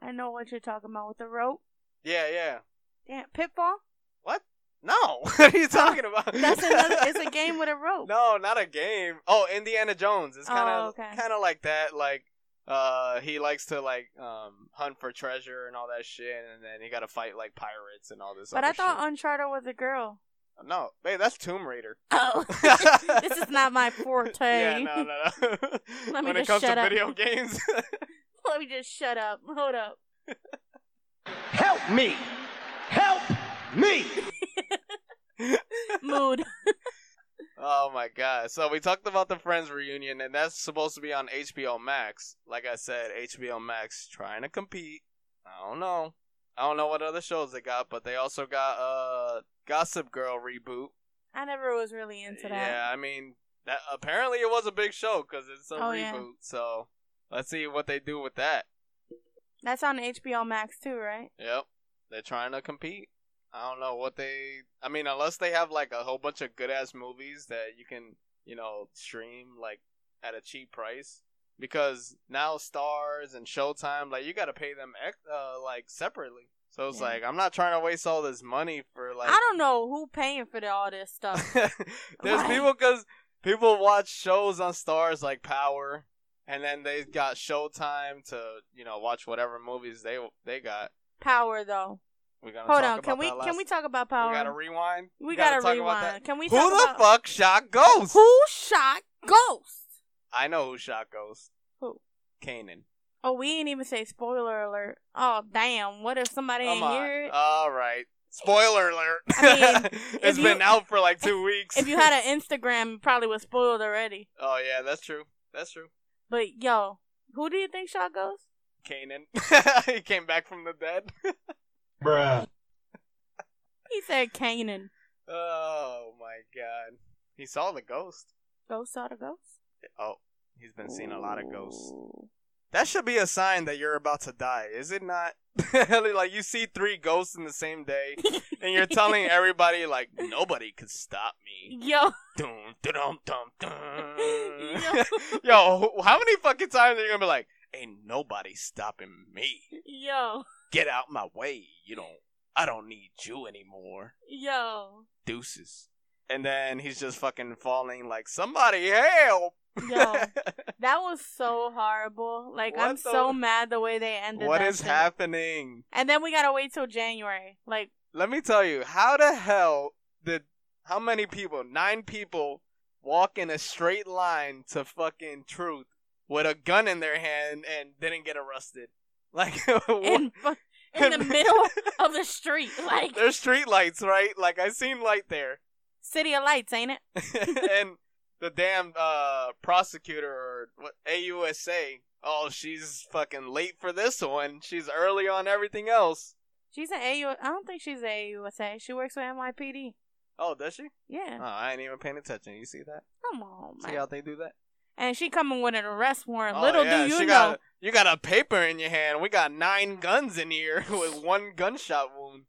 Speaker 2: I know what you're talking about with the rope.
Speaker 1: yeah, yeah.
Speaker 2: Damn, Pitfall. What?
Speaker 1: No, what are you talking about?
Speaker 2: That's another. it's a game with a rope.
Speaker 1: No, not a game. Oh, Indiana Jones. It's kind of
Speaker 2: Oh, okay.
Speaker 1: kind of like that. Like, uh, he likes to like um hunt for treasure and all that shit, and then he got to fight like pirates and all this.
Speaker 2: But I thought
Speaker 1: shit.
Speaker 2: Uncharted was a girl.
Speaker 1: No, wait, that's Tomb Raider.
Speaker 2: Oh, this is not my forte.
Speaker 1: Yeah, no, no, no.
Speaker 2: Let me
Speaker 1: when it
Speaker 2: just
Speaker 1: comes to
Speaker 2: up.
Speaker 1: video games,
Speaker 2: Let me just shut up. Hold up.
Speaker 3: Help me! Help me!
Speaker 2: Mood.
Speaker 1: oh my god. So we talked about the Friends reunion, and that's supposed to be on HBO Max. Like I said, HBO Max trying to compete. I don't know. I don't know what other shows they got, but they also got uh Gossip Girl reboot.
Speaker 2: I never was really into that.
Speaker 1: Yeah, I mean, that apparently it was a big show because it's a
Speaker 2: Oh,
Speaker 1: reboot.
Speaker 2: yeah.
Speaker 1: So let's see what they do with that.
Speaker 2: That's on HBO Max too, right?
Speaker 1: Yep, they're trying to compete. I don't know what they. I mean, unless they have like a whole bunch of good ass movies that you can, you know, stream like at a cheap price. Because now Starz and Showtime, like you got to pay them ex- uh, like separately. So it's
Speaker 2: Yeah.
Speaker 1: like I'm not trying to waste all this money for like.
Speaker 2: I don't know who paying for the, all this stuff.
Speaker 1: There's
Speaker 2: Like-
Speaker 1: people because people watch shows on Starz like Power, and then they got Showtime to you know watch whatever movies they they got.
Speaker 2: Power though.
Speaker 1: We gonna
Speaker 2: Hold
Speaker 1: talk
Speaker 2: on. Can we can we talk about Power?
Speaker 1: We gotta rewind.
Speaker 2: We
Speaker 1: We
Speaker 2: gotta,
Speaker 1: that.
Speaker 2: rewind. Can we
Speaker 1: Who the
Speaker 2: about
Speaker 1: fuck shot Ghost?
Speaker 2: who shot Ghost?
Speaker 1: I know who shot Ghost.
Speaker 2: Who?
Speaker 1: Kanan.
Speaker 2: Oh, we ain't even say spoiler alert. Oh damn! What if somebody
Speaker 1: Come
Speaker 2: ain't
Speaker 1: on.
Speaker 2: hear it?
Speaker 1: All right. Spoiler alert.
Speaker 2: I mean,
Speaker 1: it's
Speaker 2: if
Speaker 1: been out for like two weeks.
Speaker 2: if you had an Instagram, it probably was spoiled already.
Speaker 1: oh yeah, that's true. That's true.
Speaker 2: But yo, who do you think shot Ghost?
Speaker 1: Kanan. he came back from the dead.
Speaker 3: Bruh.
Speaker 2: He said Kanan.
Speaker 1: oh my god. He saw the ghost.
Speaker 2: Ghost saw the ghost.
Speaker 1: Oh, he's been seeing a lot of ghosts. That should be a sign that you're about to die, is it not? like you see three ghosts in the same day, and you're telling everybody like nobody could stop me.
Speaker 2: Yo,
Speaker 1: Dun, dun, dun, dun,
Speaker 2: Yo.
Speaker 1: Yo, how many fucking times are you gonna be like, "Ain't nobody stopping me"?
Speaker 2: yo.
Speaker 1: Get out my way. You don't. I don't need you anymore.
Speaker 2: Yo,
Speaker 1: Deuces. And then he's just fucking falling like somebody help.
Speaker 2: Yo. that was so horrible. Like I'm
Speaker 1: the-
Speaker 2: so mad the way they ended.
Speaker 1: what is
Speaker 2: shit.
Speaker 1: happening?
Speaker 2: And then we gotta wait till January. Like
Speaker 1: Let me tell you, how the hell did how many people? Nine people walk in a straight line to fucking truth with a gun in their hand and didn't get arrested. Like
Speaker 2: in in the middle of the street, like
Speaker 1: There's street lights, right? Like I seen light there.
Speaker 2: City of Lights, ain't it?
Speaker 1: and the damn uh prosecutor or what AUSA, oh she's fucking late for this one. She's early on everything else.
Speaker 2: She's an AU. I don't think she's a AUSA. She works for NYPD.
Speaker 1: Oh, does she?
Speaker 2: Yeah.
Speaker 1: Oh, I ain't even paying attention. You see that?
Speaker 2: Come on,
Speaker 1: See how they do that?
Speaker 2: And she coming with an arrest warrant.
Speaker 1: Oh,
Speaker 2: Little
Speaker 1: yeah,
Speaker 2: do you know.
Speaker 1: Got, you got a paper in your hand. We got nine guns in here with one gunshot wound.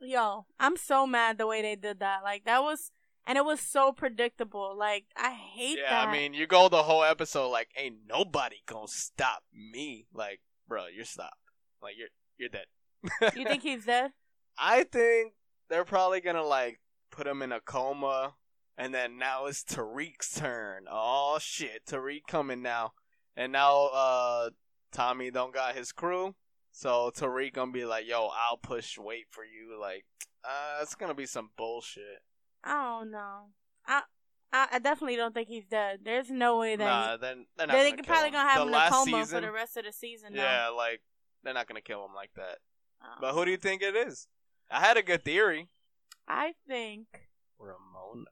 Speaker 2: Yo, I'm so mad the way they did that. Like that was, and it was so predictable. Like I hate
Speaker 1: Yeah,
Speaker 2: that.
Speaker 1: I mean, you go the whole episode like, ain't nobody gonna stop me. Like, bro, you're stopped. Like, you're you're dead.
Speaker 2: you think he's dead?
Speaker 1: I think they're probably gonna like put him in a coma, and then now it's Tariq's turn. Oh shit, Tariq coming now, and now uh Tommy don't got his crew, so Tariq gonna be like, "Yo, I'll push weight for you." Like, uh, it's gonna be some bullshit.
Speaker 2: I don't know. I, I definitely don't think he's dead. There's no way that.
Speaker 1: Nah, then they're not.
Speaker 2: they
Speaker 1: gonna
Speaker 2: probably
Speaker 1: him.
Speaker 2: gonna have
Speaker 1: the
Speaker 2: him in a coma
Speaker 1: season,
Speaker 2: for the rest of the season. though.
Speaker 1: Yeah, like they're not gonna kill him like that.
Speaker 2: Um,
Speaker 1: But who do you think it is? I had a good theory.
Speaker 2: I think.
Speaker 1: Ramona.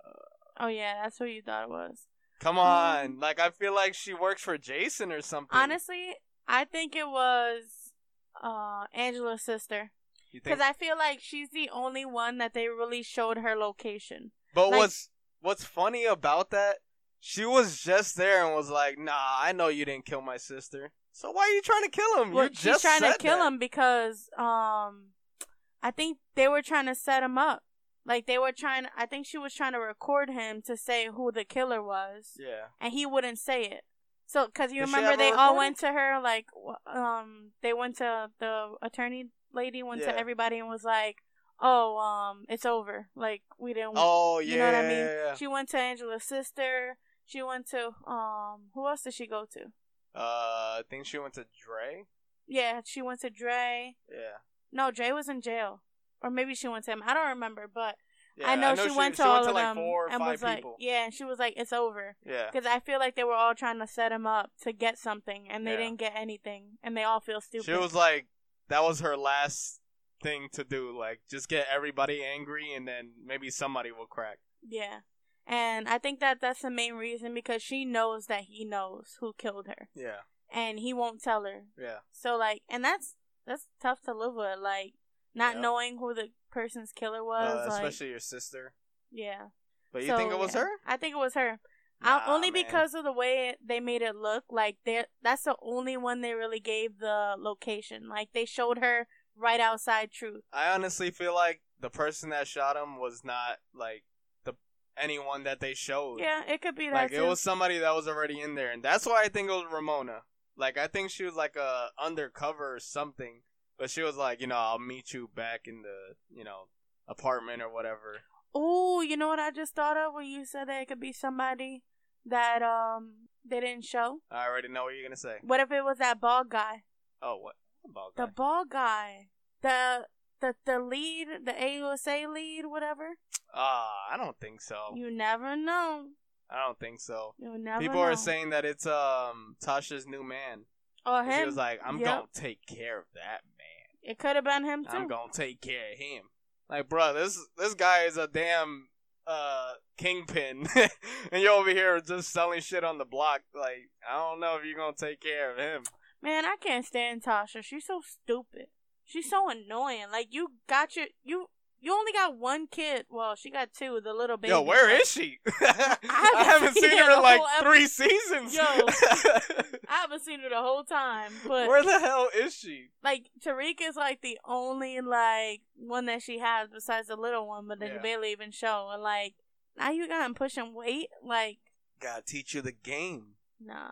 Speaker 2: Oh yeah, that's who you thought it was.
Speaker 1: Come on, like I feel like she works for Jason or something.
Speaker 2: Honestly, I think it was uh Angela's sister? Because I feel like she's the only one that they really showed her location.
Speaker 1: but
Speaker 2: like-
Speaker 1: what's what's funny about that? She was just there and was like, "Nah, I know you didn't kill my sister. So why are you trying to kill him?
Speaker 2: Well,
Speaker 1: you
Speaker 2: she's
Speaker 1: just
Speaker 2: trying to kill
Speaker 1: that."
Speaker 2: him because um, I think they were trying to set him up. Like they were trying. I think she was trying to record him to say who the killer was,
Speaker 1: Yeah.
Speaker 2: and he wouldn't say it. So, because you
Speaker 1: Did
Speaker 2: remember they all went to her, like, um, they went to the attorney lady, went
Speaker 1: Yeah.
Speaker 2: to everybody and was like, "Oh, um, it's over. Like we didn't.
Speaker 1: Oh yeah.
Speaker 2: you know what I mean?
Speaker 1: yeah.
Speaker 2: She went to Angela's sister. She went to um, who else did she go to?
Speaker 1: Uh, I think she went to Dre.
Speaker 2: Yeah, she went to Dre.
Speaker 1: Yeah.
Speaker 2: No, Dre was in jail, or maybe she went to him. I don't remember, but
Speaker 1: Yeah,
Speaker 2: I know, she, went to all of
Speaker 1: like
Speaker 2: them
Speaker 1: four or
Speaker 2: and
Speaker 1: five
Speaker 2: was like,
Speaker 1: people.
Speaker 2: yeah, and she was like, "It's over,"
Speaker 1: Yeah.
Speaker 2: because I feel like they were all trying to set him up to get something, and they
Speaker 1: Yeah.
Speaker 2: didn't get anything, and they all feel stupid.
Speaker 1: She was like, that was her last thing to do. Like, just get everybody angry, and then maybe somebody will crack.
Speaker 2: yeah, and I think that that's the main reason because she knows that he knows who killed her,
Speaker 1: Yeah.
Speaker 2: and he won't tell her.
Speaker 1: Yeah.
Speaker 2: So like, and that's that's tough to live with, like not
Speaker 1: Yeah.
Speaker 2: knowing who the person's killer was.
Speaker 1: Uh,
Speaker 2: like,
Speaker 1: especially your sister.
Speaker 2: yeah.
Speaker 1: But you
Speaker 2: So,
Speaker 1: think it was
Speaker 2: yeah.
Speaker 1: her?
Speaker 2: I think it was her.
Speaker 1: Nah,
Speaker 2: only
Speaker 1: man.
Speaker 2: because of the way it, they made it look. Like they that's the only one they really gave the location. Like they showed her right outside Truth.
Speaker 1: I honestly feel like the person that shot him was not like the anyone that they showed.
Speaker 2: Yeah, it could be that
Speaker 1: like
Speaker 2: too.
Speaker 1: it was somebody that was already in there, and that's why I think it was Ramona. Like I think she was like a undercover or something, but she was like, you know, I'll meet you back in the you know apartment or whatever.
Speaker 2: Oh, you know what I just thought of when you said that it could be somebody that um they didn't show.
Speaker 1: I already know what you're gonna say.
Speaker 2: What if it was that bald guy?
Speaker 1: Oh, what about
Speaker 2: The
Speaker 1: that?
Speaker 2: bald guy. The the the lead, the AUSA lead, whatever.
Speaker 1: Ah, I don't think so.
Speaker 2: You never know.
Speaker 1: I don't think so.
Speaker 2: You never
Speaker 1: People
Speaker 2: know.
Speaker 1: are saying that it's um Tasha's new man. Oh,
Speaker 2: him.
Speaker 1: She was like, "I'm
Speaker 2: Yep.
Speaker 1: gonna take care of that man.
Speaker 2: It could have been him too.
Speaker 1: I'm gonna take care of him." Like, bro, this this guy is a damn uh kingpin, and you're over here just selling shit on the block. Like, I don't know if you're gonna take care of him.
Speaker 2: Man, I can't stand Tasha. She's so stupid. She's so annoying. Like you got your you you only got one kid. Well, she got two, the little baby.
Speaker 1: Yo, where is she? I
Speaker 2: haven't
Speaker 1: haven't
Speaker 2: seen
Speaker 1: seen
Speaker 2: her
Speaker 1: in like three seasons.
Speaker 2: Yo. I haven't seen her the whole time. But
Speaker 1: where the hell is she?
Speaker 2: like Tariq is like the only like one that she has besides the little one, but they
Speaker 1: Yeah.
Speaker 2: barely even show. And like now you got him pushing weight. Like
Speaker 1: Gotta teach you the game.
Speaker 2: nah.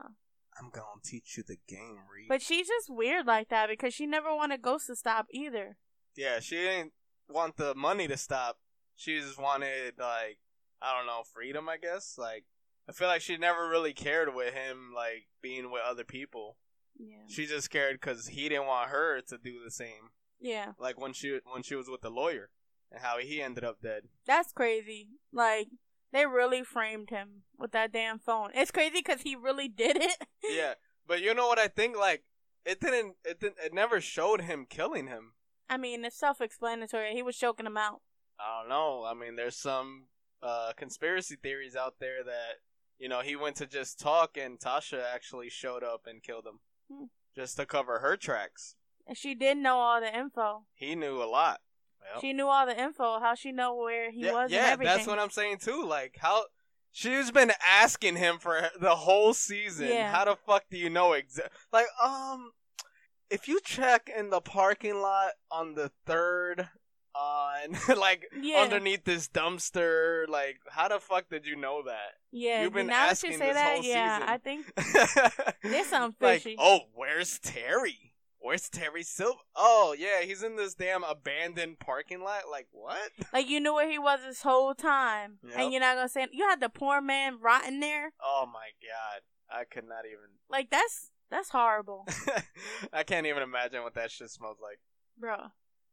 Speaker 1: I'm gonna teach you the game, Reed.
Speaker 2: But she's just weird like that because she never wanted Ghost to stop either.
Speaker 1: yeah, she didn't want the money to stop. She just wanted like I don't know freedom. I guess like I feel like she never really cared with him like being with other people.
Speaker 2: Yeah.
Speaker 1: She just cared because he didn't want her to do the same.
Speaker 2: Yeah.
Speaker 1: Like when she when she was with the lawyer and how he ended up dead.
Speaker 2: That's crazy. Like they really framed him with that damn phone. It's crazy because he really did it.
Speaker 1: yeah, but you know what I think? Like it didn't. It didn't. It never showed him killing him.
Speaker 2: I mean, it's self-explanatory. He was choking him out.
Speaker 1: I don't know. I mean, there's some uh, conspiracy theories out there that you know he went to just talk and Tasha actually showed up and killed him
Speaker 2: Hmm.
Speaker 1: just to cover her tracks.
Speaker 2: And she did know all the info.
Speaker 1: He knew a lot. Well,
Speaker 2: She knew all the info. How she know where he
Speaker 1: yeah,
Speaker 2: was
Speaker 1: yeah,
Speaker 2: and everything.
Speaker 1: that's what I'm saying too. Like how she's been asking him for the whole season.
Speaker 2: Yeah.
Speaker 1: How the fuck do you know exactly? Like um, if you check in the parking lot on the third. On like
Speaker 2: Yeah.
Speaker 1: underneath this dumpster, like how the fuck did you know that?
Speaker 2: yeah,
Speaker 1: You've been
Speaker 2: now that
Speaker 1: asking
Speaker 2: you say
Speaker 1: this
Speaker 2: that,
Speaker 1: whole
Speaker 2: yeah,
Speaker 1: season.
Speaker 2: I think There's something
Speaker 1: like,
Speaker 2: fishy.
Speaker 1: oh, where's Terry? Where's Terry Silver? Oh, yeah, he's in this damn abandoned parking lot. Like, what?
Speaker 2: like you knew where he was this whole time,
Speaker 1: Yep.
Speaker 2: and you're not gonna say you had the poor man rotting there.
Speaker 1: Oh my god, I could not even.
Speaker 2: Like that's that's horrible,
Speaker 1: I can't even imagine what that shit smells like.
Speaker 2: bro.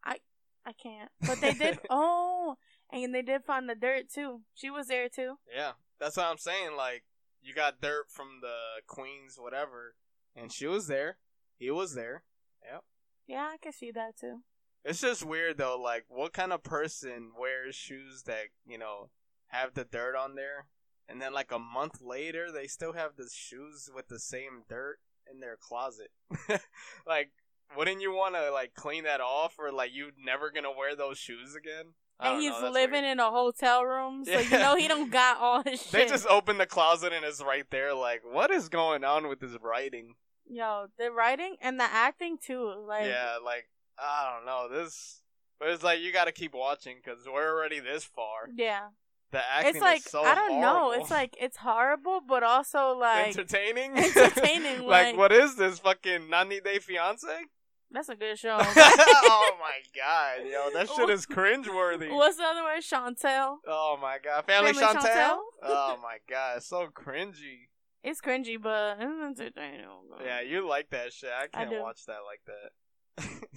Speaker 2: I I can't. But they did. oh, and they did find the dirt too. She was there too.
Speaker 1: Yeah, that's what I'm saying. Like, you got dirt from the Queens, whatever, and she was there. He was there. Yep.
Speaker 2: Yeah, I can see that too.
Speaker 1: It's just weird though. Like, what kind of person wears shoes that you know have the dirt on there, and then like a month later they still have the shoes with the same dirt in their closet? like, wouldn't you want to like clean that off, or like you never gonna wear those shoes again?
Speaker 2: And he's
Speaker 1: know,
Speaker 2: living
Speaker 1: weird.
Speaker 2: in a hotel room, so you know he don't got all his shit.
Speaker 1: They just open the closet and it's right there. Like, what is going on with this writing?
Speaker 2: Yo, the writing and the acting too. Like,
Speaker 1: yeah, like I don't know this, but it's like you got to keep watching because we're already this far.
Speaker 2: yeah.
Speaker 1: The acting
Speaker 2: It's like
Speaker 1: is so
Speaker 2: I don't know. It's like it's horrible, but also like
Speaker 1: entertaining.
Speaker 2: entertaining,
Speaker 1: like,
Speaker 2: like-
Speaker 1: what is this fucking 90 Day Fiance?
Speaker 2: that's a good show.
Speaker 1: oh my god, yo, that shit is cringeworthy.
Speaker 2: What's the other one? Chantel.
Speaker 1: Oh my god, Family,
Speaker 2: Family
Speaker 1: Chantel?
Speaker 2: Chantel?
Speaker 1: oh my god, it's so cringy.
Speaker 2: It's cringy, but it's entertaining.
Speaker 1: Oh yeah, you like that shit. I
Speaker 2: I
Speaker 1: can't
Speaker 2: do.
Speaker 1: watch that like that.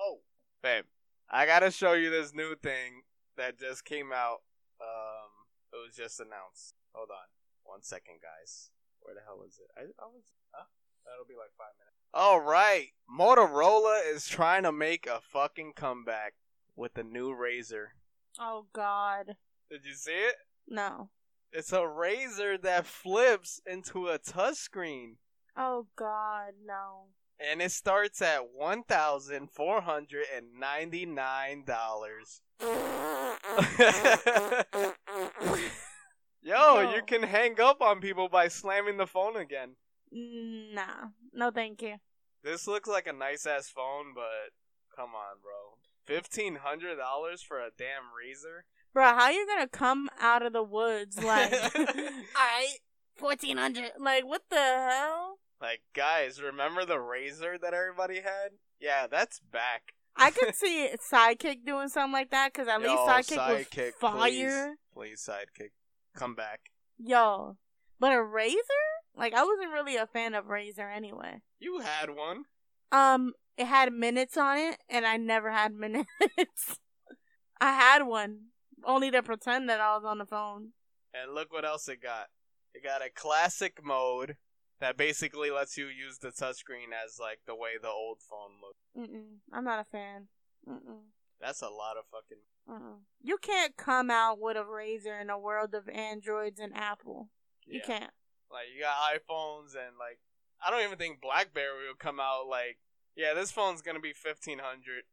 Speaker 1: oh, babe, I gotta show you this new thing that just came out. Um, it was just announced. Hold on, one second, guys. Where the hell is it? I, I was. Huh? That'll be like five minutes. All right, Motorola is trying to make a fucking comeback with the new Razor.
Speaker 2: Oh God,
Speaker 1: Did you see it?
Speaker 2: no.
Speaker 1: It's a Razor that flips into a touchscreen.
Speaker 2: Oh God, no.
Speaker 1: And it starts at one thousand four hundred and ninety nine dollars. Yo,
Speaker 2: Yo.
Speaker 1: you can hang up on people by slamming the phone again.
Speaker 2: Nah, no, thank you.
Speaker 1: This looks like a nice ass phone, but come on, bro. Fifteen hundred dollars for a damn razor?
Speaker 2: Bro, how you gonna come out of the woods like, alright, fourteen hundred? Like, what the hell?
Speaker 1: Like, guys, remember the razor that everybody had? Yeah, that's back.
Speaker 2: I could see Sidekick doing something like that because at least Sidekick,
Speaker 1: Sidekick,
Speaker 2: was fire.
Speaker 1: Please, please, sidekick, come back.
Speaker 2: Yo, but a razor? Like, I wasn't really a fan of razor anyway.
Speaker 1: You had one.
Speaker 2: Um, it had minutes on it, and I never had minutes. I had one only to pretend that I was on the phone.
Speaker 1: And look what else it got. It got a classic mode that basically lets you use the touchscreen as like the way the old phone looked.
Speaker 2: Mm-mm, I'm not a fan. Mm-mm.
Speaker 1: That's a lot of fucking.
Speaker 2: Uh-uh. You can't come out with a razor in a world of androids and Apple. You
Speaker 1: Yeah.
Speaker 2: can't.
Speaker 1: Like you got iPhones and like I don't even think BlackBerry will come out like yeah this phone's gonna be fifteen hundred.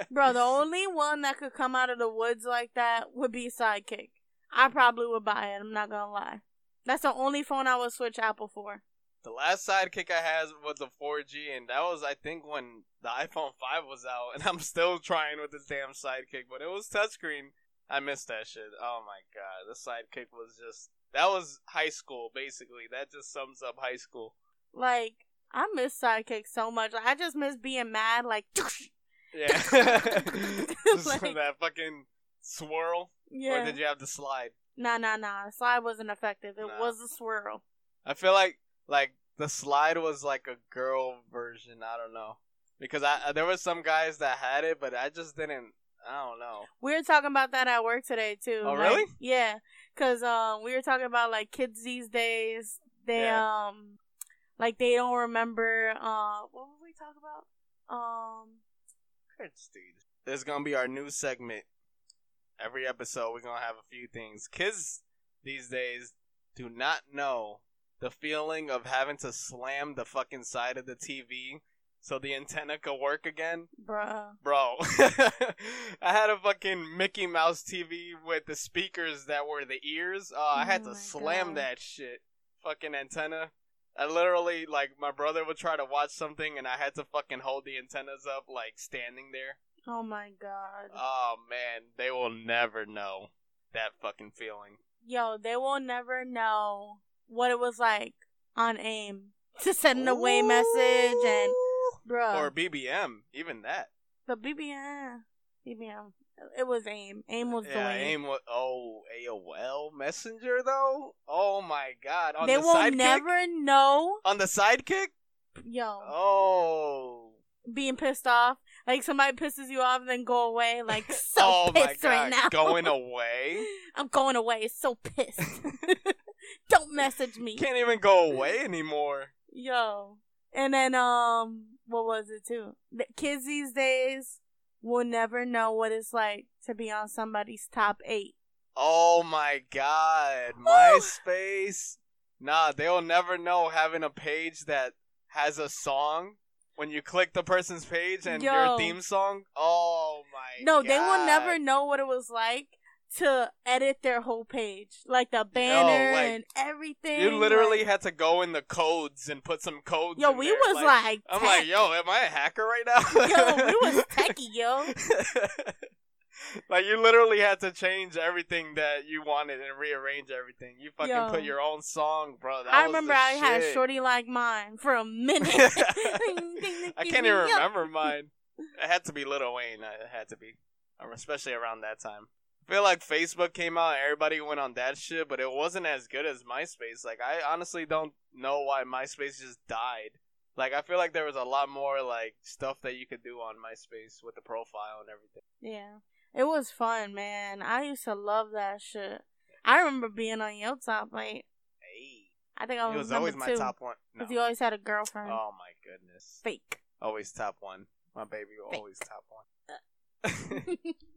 Speaker 2: Bro, the only one that could come out of the woods like that would be Sidekick. I probably would buy it. I'm not gonna lie. That's the only phone I would switch Apple for.
Speaker 1: The last sidekick I had was the 4G, and that was I think when the iPhone 5 was out, and I'm still trying with this damn sidekick, but it was touchscreen. I missed that shit. Oh my god, the sidekick was just that was high school basically. That just sums up high school.
Speaker 2: Like I miss sidekick so much. Like, I just miss being mad. Like
Speaker 1: Yeah,
Speaker 2: Like-
Speaker 1: that fucking swirl.
Speaker 2: yeah.
Speaker 1: Or did you have the slide?
Speaker 2: Nah, nah, nah. The slide wasn't effective. It
Speaker 1: Nah.
Speaker 2: was a swirl.
Speaker 1: I feel like like the slide was like a girl version. I don't know because I there was some guys that had it, but I just didn't. I don't know.
Speaker 2: We were talking about that at work today too.
Speaker 1: Oh,
Speaker 2: Like,
Speaker 1: really?
Speaker 2: Yeah, because um, we were talking about like kids these days. They
Speaker 1: Yeah.
Speaker 2: um, like they don't remember. Uh, what were we talking about? Um,
Speaker 1: This is gonna be our new segment. Every episode, we're gonna have a few things. Kids these days do not know the feeling of having to slam the fucking side of the TV so the antenna could work again.
Speaker 2: bruh.
Speaker 1: Bro, I had a fucking Mickey Mouse TV with the speakers that were the ears. Oh, I had
Speaker 2: Oh
Speaker 1: to slam
Speaker 2: God.
Speaker 1: that shit. Fucking antenna. I literally, like, my brother would try to watch something and I had to fucking hold the antennas up, like, standing there.
Speaker 2: Oh my god.
Speaker 1: Oh, man. They will never know that fucking feeling.
Speaker 2: Yo, they will never know what it was like on AIM to send an away message and bruh.
Speaker 1: Or BBM, even that.
Speaker 2: the BBM, BBM. It was AIM. AIM was the way.
Speaker 1: aim what? Oh, AOL Messenger though. Oh my god! On
Speaker 2: they
Speaker 1: the
Speaker 2: will
Speaker 1: sidekick.
Speaker 2: never know.
Speaker 1: On the sidekick.
Speaker 2: Yo,
Speaker 1: Oh.
Speaker 2: being pissed off. Like somebody pisses you off and then go away. Like so
Speaker 1: oh my
Speaker 2: pissed
Speaker 1: god!
Speaker 2: right now.
Speaker 1: Going away.
Speaker 2: I'm going away. So pissed. Don't message me.
Speaker 1: Can't even go away anymore.
Speaker 2: Yo. And then um what was it too? The kids these days will never know what it's like to be on somebody's top eight.
Speaker 1: Oh my god! MySpace. Nah, they'll never know having a page that has a song. When you click the person's page and
Speaker 2: Yo.
Speaker 1: your theme song, oh my
Speaker 2: No,
Speaker 1: god.
Speaker 2: they will never know what it was like to edit their whole page. Like the banner
Speaker 1: like,
Speaker 2: and everything.
Speaker 1: You literally
Speaker 2: like-
Speaker 1: had to go in the codes and put some codes.
Speaker 2: Yo, we
Speaker 1: there,
Speaker 2: was like,
Speaker 1: I'm like, yo, am I a hacker right now?
Speaker 2: Yo, we was techie, yo.
Speaker 1: like you literally had to change everything that you wanted and rearrange everything. You fucking
Speaker 2: Yo.
Speaker 1: put your own song, bro. That
Speaker 2: I remember I had
Speaker 1: shit.
Speaker 2: shorty like mine for a minute.
Speaker 1: I can't even remember mine. It had to be Lil Wayne. It had to be, especially around that time. I feel like Facebook came out and everybody went on that shit, but it wasn't as good as MySpace. Like I honestly don't know why MySpace just died. Like I feel like there was a lot more like stuff that you could do on MySpace with the profile and everything.
Speaker 2: Yeah. It was fun, man. I used to love that shit. I remember being on your top, like,
Speaker 1: Hey,
Speaker 2: I think I was,
Speaker 1: it was always my top one. No.
Speaker 2: 'cause you always had a girlfriend.
Speaker 1: Oh my goodness.
Speaker 2: Fake.
Speaker 1: Always top one. My baby
Speaker 2: Fake.
Speaker 1: always top one.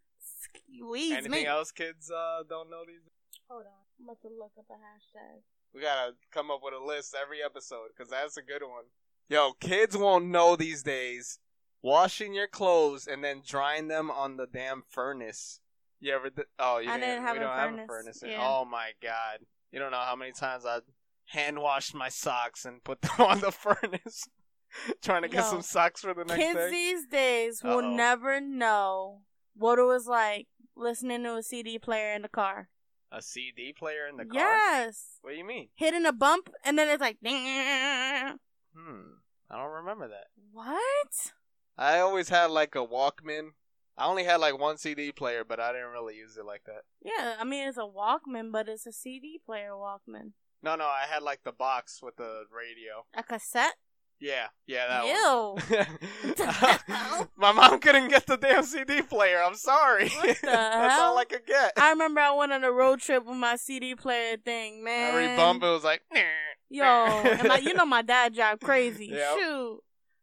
Speaker 2: Squeeze
Speaker 1: Anything
Speaker 2: me.
Speaker 1: else kids uh, don't know these?
Speaker 2: Hold on. I'm about to look up a hashtag.
Speaker 1: We gotta come up with a list every episode because that's a good one. Yo, kids won't know these days washing your clothes and then drying them on the damn furnace. You ever? Di- oh, you
Speaker 2: I
Speaker 1: didn't,
Speaker 2: didn't have
Speaker 1: we
Speaker 2: a
Speaker 1: don't have a
Speaker 2: furnace,
Speaker 1: furnace.
Speaker 2: yeah.
Speaker 1: Oh my god! You don't know how many times I hand washed my socks and put them on the furnace, trying to get
Speaker 2: Yo,
Speaker 1: some socks for the next
Speaker 2: Kids
Speaker 1: day.
Speaker 2: these days will
Speaker 1: Uh-oh.
Speaker 2: never know what it was like listening to a CD player in the car.
Speaker 1: A CD player in the car?
Speaker 2: Yes.
Speaker 1: What do you mean?
Speaker 2: Hitting a bump and then it's like,
Speaker 1: Hmm. I don't remember that.
Speaker 2: what?
Speaker 1: I always had like a Walkman. I only had like one CD player, but I didn't really use it like that.
Speaker 2: Yeah, I mean it's a Walkman, but it's a CD player Walkman.
Speaker 1: No, no, I had like the box with the radio.
Speaker 2: A cassette?
Speaker 1: Yeah, yeah, that
Speaker 2: Ew.
Speaker 1: one.
Speaker 2: hell?
Speaker 1: My mom couldn't get the damn CD player. I'm sorry.
Speaker 2: What the
Speaker 1: That's all? I could get.
Speaker 2: I remember I went on a road trip with my CD player thing, man.
Speaker 1: Every bump, it was like.
Speaker 2: Yo, and my, you know my dad drive crazy.
Speaker 1: Yep.
Speaker 2: Shoot,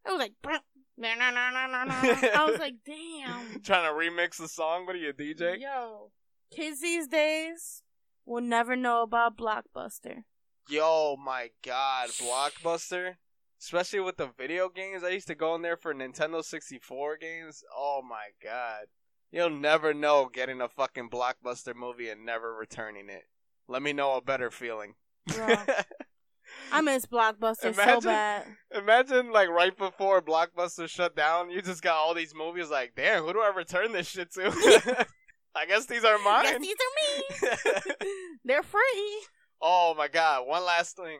Speaker 2: it was like. I was like, damn.
Speaker 1: Trying to remix the song. What are you, DJ?
Speaker 2: Yo, kids these days will never know about Blockbuster.
Speaker 1: Yo, my God, Blockbuster. Especially with the video games, I used to go in there for Nintendo 64 games. Oh my God. You'll never know getting a fucking Blockbuster movie and never returning it. Let me know a better feeling.
Speaker 2: Bruh. I miss Blockbuster so
Speaker 1: Imagine-
Speaker 2: bad.
Speaker 1: Imagine, like, right before Blockbuster shut down, you just got all these movies, like, damn, who do I return this shit to? I guess these are mine.
Speaker 2: Yes, these are me. They're free.
Speaker 1: oh my god! One last thing.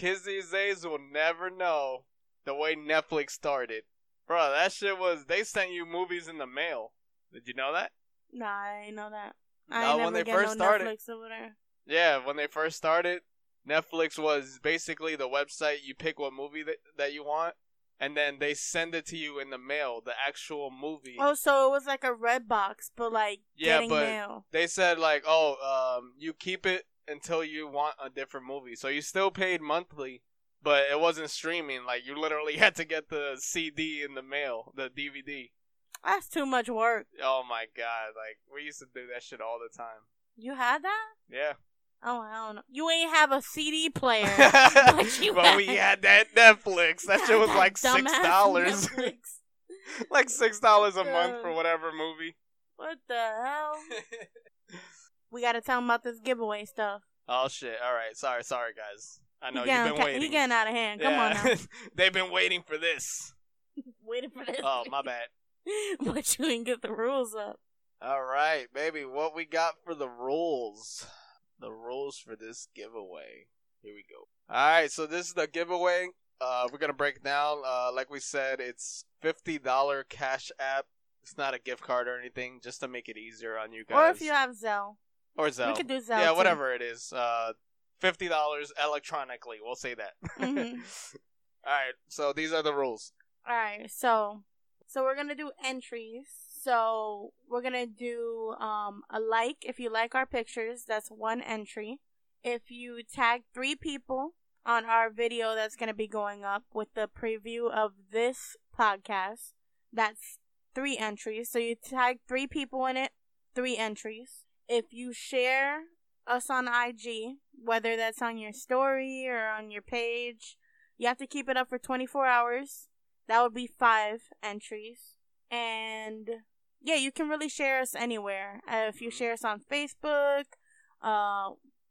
Speaker 1: Kids these days will never know the way Netflix started, bro. That shit was they sent you movies in the mail. Did you know that?
Speaker 2: Nah, I know that. I
Speaker 1: No, when they first
Speaker 2: no
Speaker 1: started. Yeah, when they first started, Netflix was basically the website you pick what movie that, that you want, and then they send it to you in the mail, the actual movie.
Speaker 2: Oh, so it was like a red box, but like
Speaker 1: Yeah,
Speaker 2: getting
Speaker 1: but-
Speaker 2: mail.
Speaker 1: They said like, oh, um, you keep it until you want a different movie. So you still paid monthly, but it wasn't streaming. Like you literally had to get the CD in the mail, the DVD.
Speaker 2: That's too much work.
Speaker 1: Oh my god! Like we used to do that shit all the time.
Speaker 2: You had that?
Speaker 1: Yeah.
Speaker 2: Oh, I don't know. You ain't have a CD player. But
Speaker 1: but we had that Netflix. That shit was like six dollars. Like six dollars a month for whatever movie.
Speaker 2: What the hell? We gotta tell him about this giveaway stuff.
Speaker 1: oh shit! All right, sorry, sorry guys. I know you've been waiting.
Speaker 2: He getting out of hand. Come on now.
Speaker 1: They've been waiting for this.
Speaker 2: Waiting for this.
Speaker 1: Oh my bad.
Speaker 2: but you didn't get the rules up.
Speaker 1: All right, baby. What we got for the rules? The rules for this giveaway. Here we go. All right, so this is the giveaway. Uh, we're gonna break down. Uh, like we said, it's fifty dollar cash app. It's not a gift card or anything, just to make it easier on you guys.
Speaker 2: Or if you have Zelle.
Speaker 1: Or Zelle.
Speaker 2: We could do Zelle.
Speaker 1: yeah,
Speaker 2: too.
Speaker 1: whatever it is. Uh, fifty dollars electronically. We'll say that.
Speaker 2: Mhm.
Speaker 1: All right. So these are the rules.
Speaker 2: Alright, so so we're gonna do entries. So we're gonna do um a like if you like our pictures, that's one entry. If you tag three people on our video that's gonna be going up with the preview of this podcast, that's three entries. So you tag three people in it, three entries. If you share us on IG, whether that's on your story or on your page, you have to keep it up for 24 hours. That would be five entries. And yeah, you can really share us anywhere. Uh, if you share us on Facebook, uh,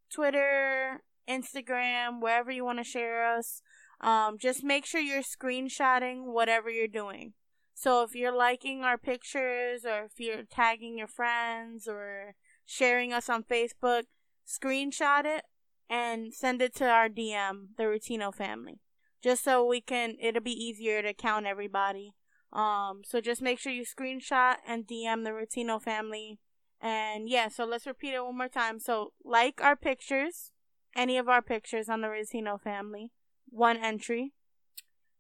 Speaker 2: Twitter, Instagram, wherever you want to share us, um, just make sure you're screenshotting whatever you're doing. So if you're liking our pictures or if you're tagging your friends or sharing us on Facebook, screenshot it and send it to our DM, the Ritino family just so we can it'll be easier to count everybody. Um so just make sure you screenshot and DM the Ritino family. And yeah, so let's repeat it one more time. So like our pictures, any of our pictures on the Ritino family, one entry.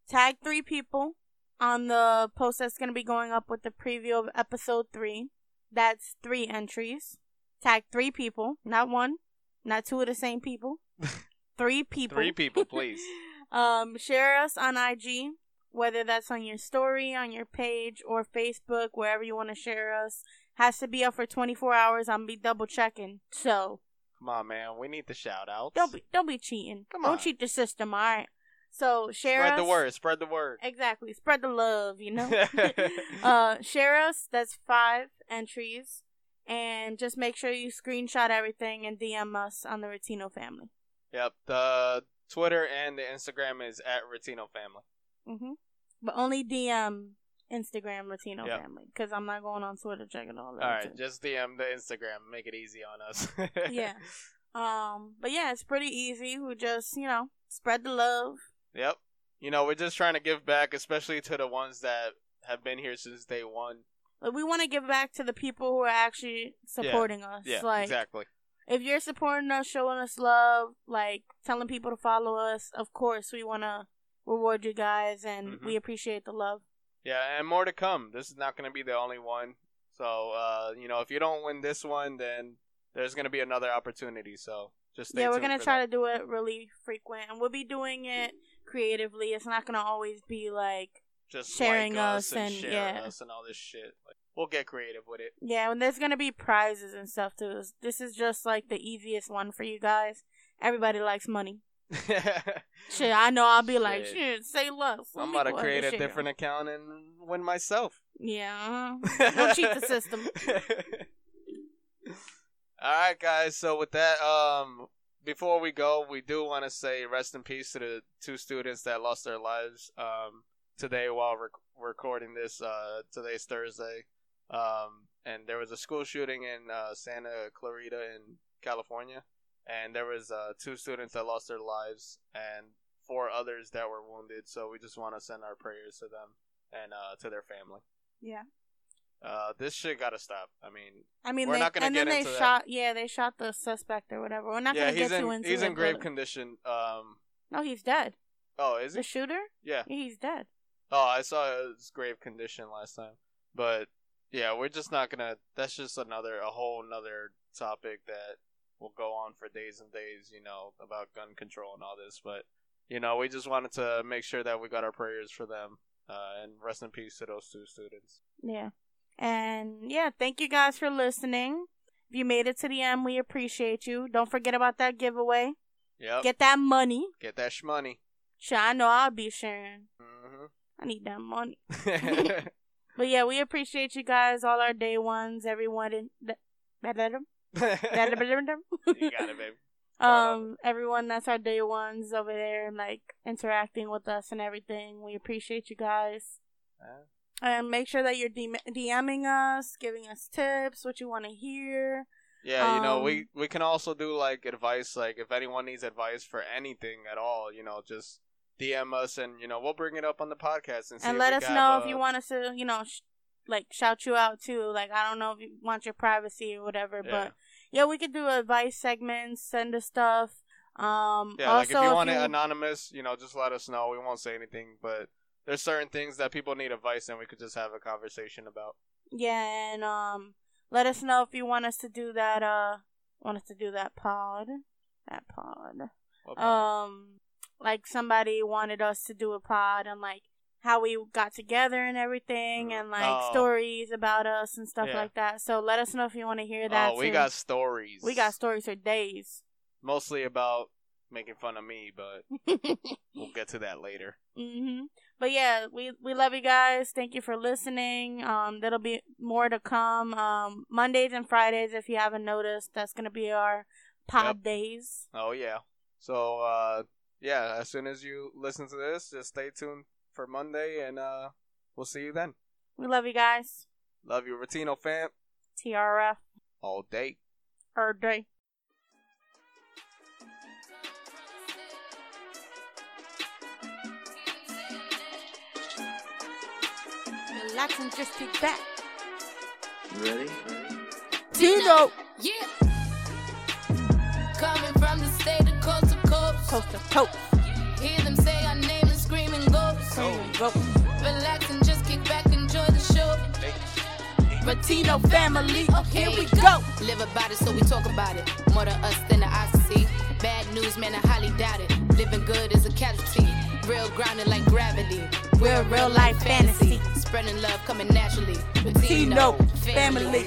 Speaker 2: Tag three people on the post that's gonna be going up with the preview of episode three. That's three entries. Tag three people, not one, not two of the same people. Three people.
Speaker 1: Three people, please.
Speaker 2: Um, share us on IG, whether that's on your story, on your page, or Facebook, wherever you want to share us. Has to be up for 24 hours. I'm be double checking. So
Speaker 1: Come on, man. We need the shout outs.
Speaker 2: don't be don't be cheating.
Speaker 1: Come on.
Speaker 2: don't
Speaker 1: on.
Speaker 2: cheat the system. All right. So share
Speaker 1: Spread
Speaker 2: us.
Speaker 1: the word. Spread the word.
Speaker 2: Exactly. Spread the love. You know. uh, share us. That's five entries, and just make sure you screenshot everything and DM us on the Ritino family.
Speaker 1: Yep. The Twitter and the Instagram is at Ritino Family.
Speaker 2: hmm But only DM Instagram Ritino
Speaker 1: Yep.
Speaker 2: family because I'm not going on Twitter checking all that.
Speaker 1: All right, just DM the Instagram. Make it easy on us.
Speaker 2: yeah. Um. But yeah, it's pretty easy. We just you know spread the love.
Speaker 1: Yep. You know, we're just trying to give back, especially to the ones that have been here since day one.
Speaker 2: Like, we want to give back to the people who are actually supporting us.
Speaker 1: Yeah,
Speaker 2: like
Speaker 1: exactly.
Speaker 2: if you're supporting us, showing us love, like telling people to follow us, of course we want to reward you guys, and
Speaker 1: Mhm.
Speaker 2: we appreciate the love.
Speaker 1: Yeah, and more to come. This is not going to be the only one. So, uh, you know, if you don't win this one, then there's going to be another opportunity. So, just
Speaker 2: yeah, we're gonna try
Speaker 1: that.
Speaker 2: to do it really frequent, and we'll be doing it creatively. It's not gonna always be like
Speaker 1: just
Speaker 2: sharing
Speaker 1: like
Speaker 2: us
Speaker 1: us and,
Speaker 2: and-
Speaker 1: share
Speaker 2: yeah.
Speaker 1: us and all this shit. Like, we'll get creative with it.
Speaker 2: Yeah, and there's gonna be prizes and stuff too. This is just like the easiest one for you guys. Everybody likes money. Shit, I know. I'll be like,
Speaker 1: Shit.
Speaker 2: shit, say less.
Speaker 1: I'm about to create a different account and win myself.
Speaker 2: Yeah, uh-huh. don't cheat the system.
Speaker 1: All right, guys. So with that, um, before we go, we do want to say rest in peace to the two students that lost their lives um, today while rec- recording this. Uh, today's Thursday. Um, and there was a school shooting in uh, Santa Clarita in California, and there was uh, two students that lost their lives and four others that were wounded. So we just want to send our prayers to them and uh, to their family.
Speaker 2: Yeah.
Speaker 1: Uh, this shit gotta stop. I mean,
Speaker 2: I mean,
Speaker 1: We're
Speaker 2: they,
Speaker 1: not gonna
Speaker 2: and
Speaker 1: get
Speaker 2: then they
Speaker 1: into that.
Speaker 2: shot. Yeah, they shot the suspect or whatever. We're not
Speaker 1: yeah,
Speaker 2: gonna
Speaker 1: he's
Speaker 2: get
Speaker 1: in
Speaker 2: too into
Speaker 1: he's in grave condition. Um,
Speaker 2: No, he's dead.
Speaker 1: oh, is he?
Speaker 2: The shooter?
Speaker 1: Yeah.
Speaker 2: He's dead.
Speaker 1: Oh, I saw his grave condition last time, but yeah, we're just not gonna. That's just another a whole another topic that will go on for days and days. You know about gun control and all this, but you know we just wanted to make sure that we got our prayers for them. Uh, and rest in peace to those two students.
Speaker 2: Yeah. And yeah, thank you guys for listening. If you made it to the end, we appreciate you. Don't forget about that giveaway.
Speaker 1: Yep. Get,
Speaker 2: that money.
Speaker 1: Get that shmoney.
Speaker 2: Sure, I know I'll be sharing.
Speaker 1: hmm
Speaker 2: I need that money. But yeah, we appreciate you guys, all our day ones, everyone in
Speaker 1: you got it, baby.
Speaker 2: um everyone that's our day ones over there and like interacting with us and everything. We appreciate you guys.
Speaker 1: Uh,
Speaker 2: And make sure that you're DM- DMing us, giving us tips, what you want to hear.
Speaker 1: Yeah, you know,
Speaker 2: Um,
Speaker 1: we we can also do like advice, like if anyone needs advice for anything at all, you know, just DM us and you know we'll bring it up on the podcast and see
Speaker 2: and let us know
Speaker 1: have
Speaker 2: if you want us to, you know, sh- like shout you out too. Like I don't know if you want your privacy or whatever,
Speaker 1: Yeah.
Speaker 2: but yeah, we could do advice segments, send us stuff. Um,
Speaker 1: Yeah,
Speaker 2: also,
Speaker 1: like if you want it anonymous, you know, just let us know. We won't say anything, but there's certain things that people need advice and we could just have a conversation about.
Speaker 2: yeah, and um, let us know if you want us to do that. Uh, want us to do that pod, that pod.
Speaker 1: About-
Speaker 2: Um, like somebody wanted us to do a pod on like how we got together and everything, and like
Speaker 1: Oh.
Speaker 2: stories about us and stuff
Speaker 1: Yeah.
Speaker 2: like that. So let us know if you want to hear that.
Speaker 1: oh, we
Speaker 2: too.
Speaker 1: got stories.
Speaker 2: we got stories for days.
Speaker 1: mostly about making fun of me, but we'll get to that later.
Speaker 2: hmm But yeah, we we love you guys. Thank you for listening. Um, there'll be more to come. Um, Mondays and Fridays, if you haven't noticed, that's gonna be our pod
Speaker 1: Yep.
Speaker 2: days.
Speaker 1: Oh yeah. So uh yeah, as soon as you listen to this, just stay tuned for Monday and uh we'll see you then.
Speaker 2: We love you guys.
Speaker 1: Love you, Ritino fam.
Speaker 2: TRF
Speaker 1: All day.
Speaker 2: or day. Relax and just kick back.
Speaker 3: You ready?
Speaker 2: Tino.
Speaker 4: Yeah. Coast. To coast. Hear them say our name and screaming ghosts.
Speaker 2: Go.
Speaker 4: Relax and just kick back, enjoy the show.
Speaker 2: Latino family. Here we go.
Speaker 4: Live about it, so we talk about it. More to us than the eyes see. Bad news, man, I highly doubt it. Living good is a casualty. Real grounded like gravity.
Speaker 2: We're a real life fantasy.
Speaker 4: Spreading love coming naturally.
Speaker 2: Latino family.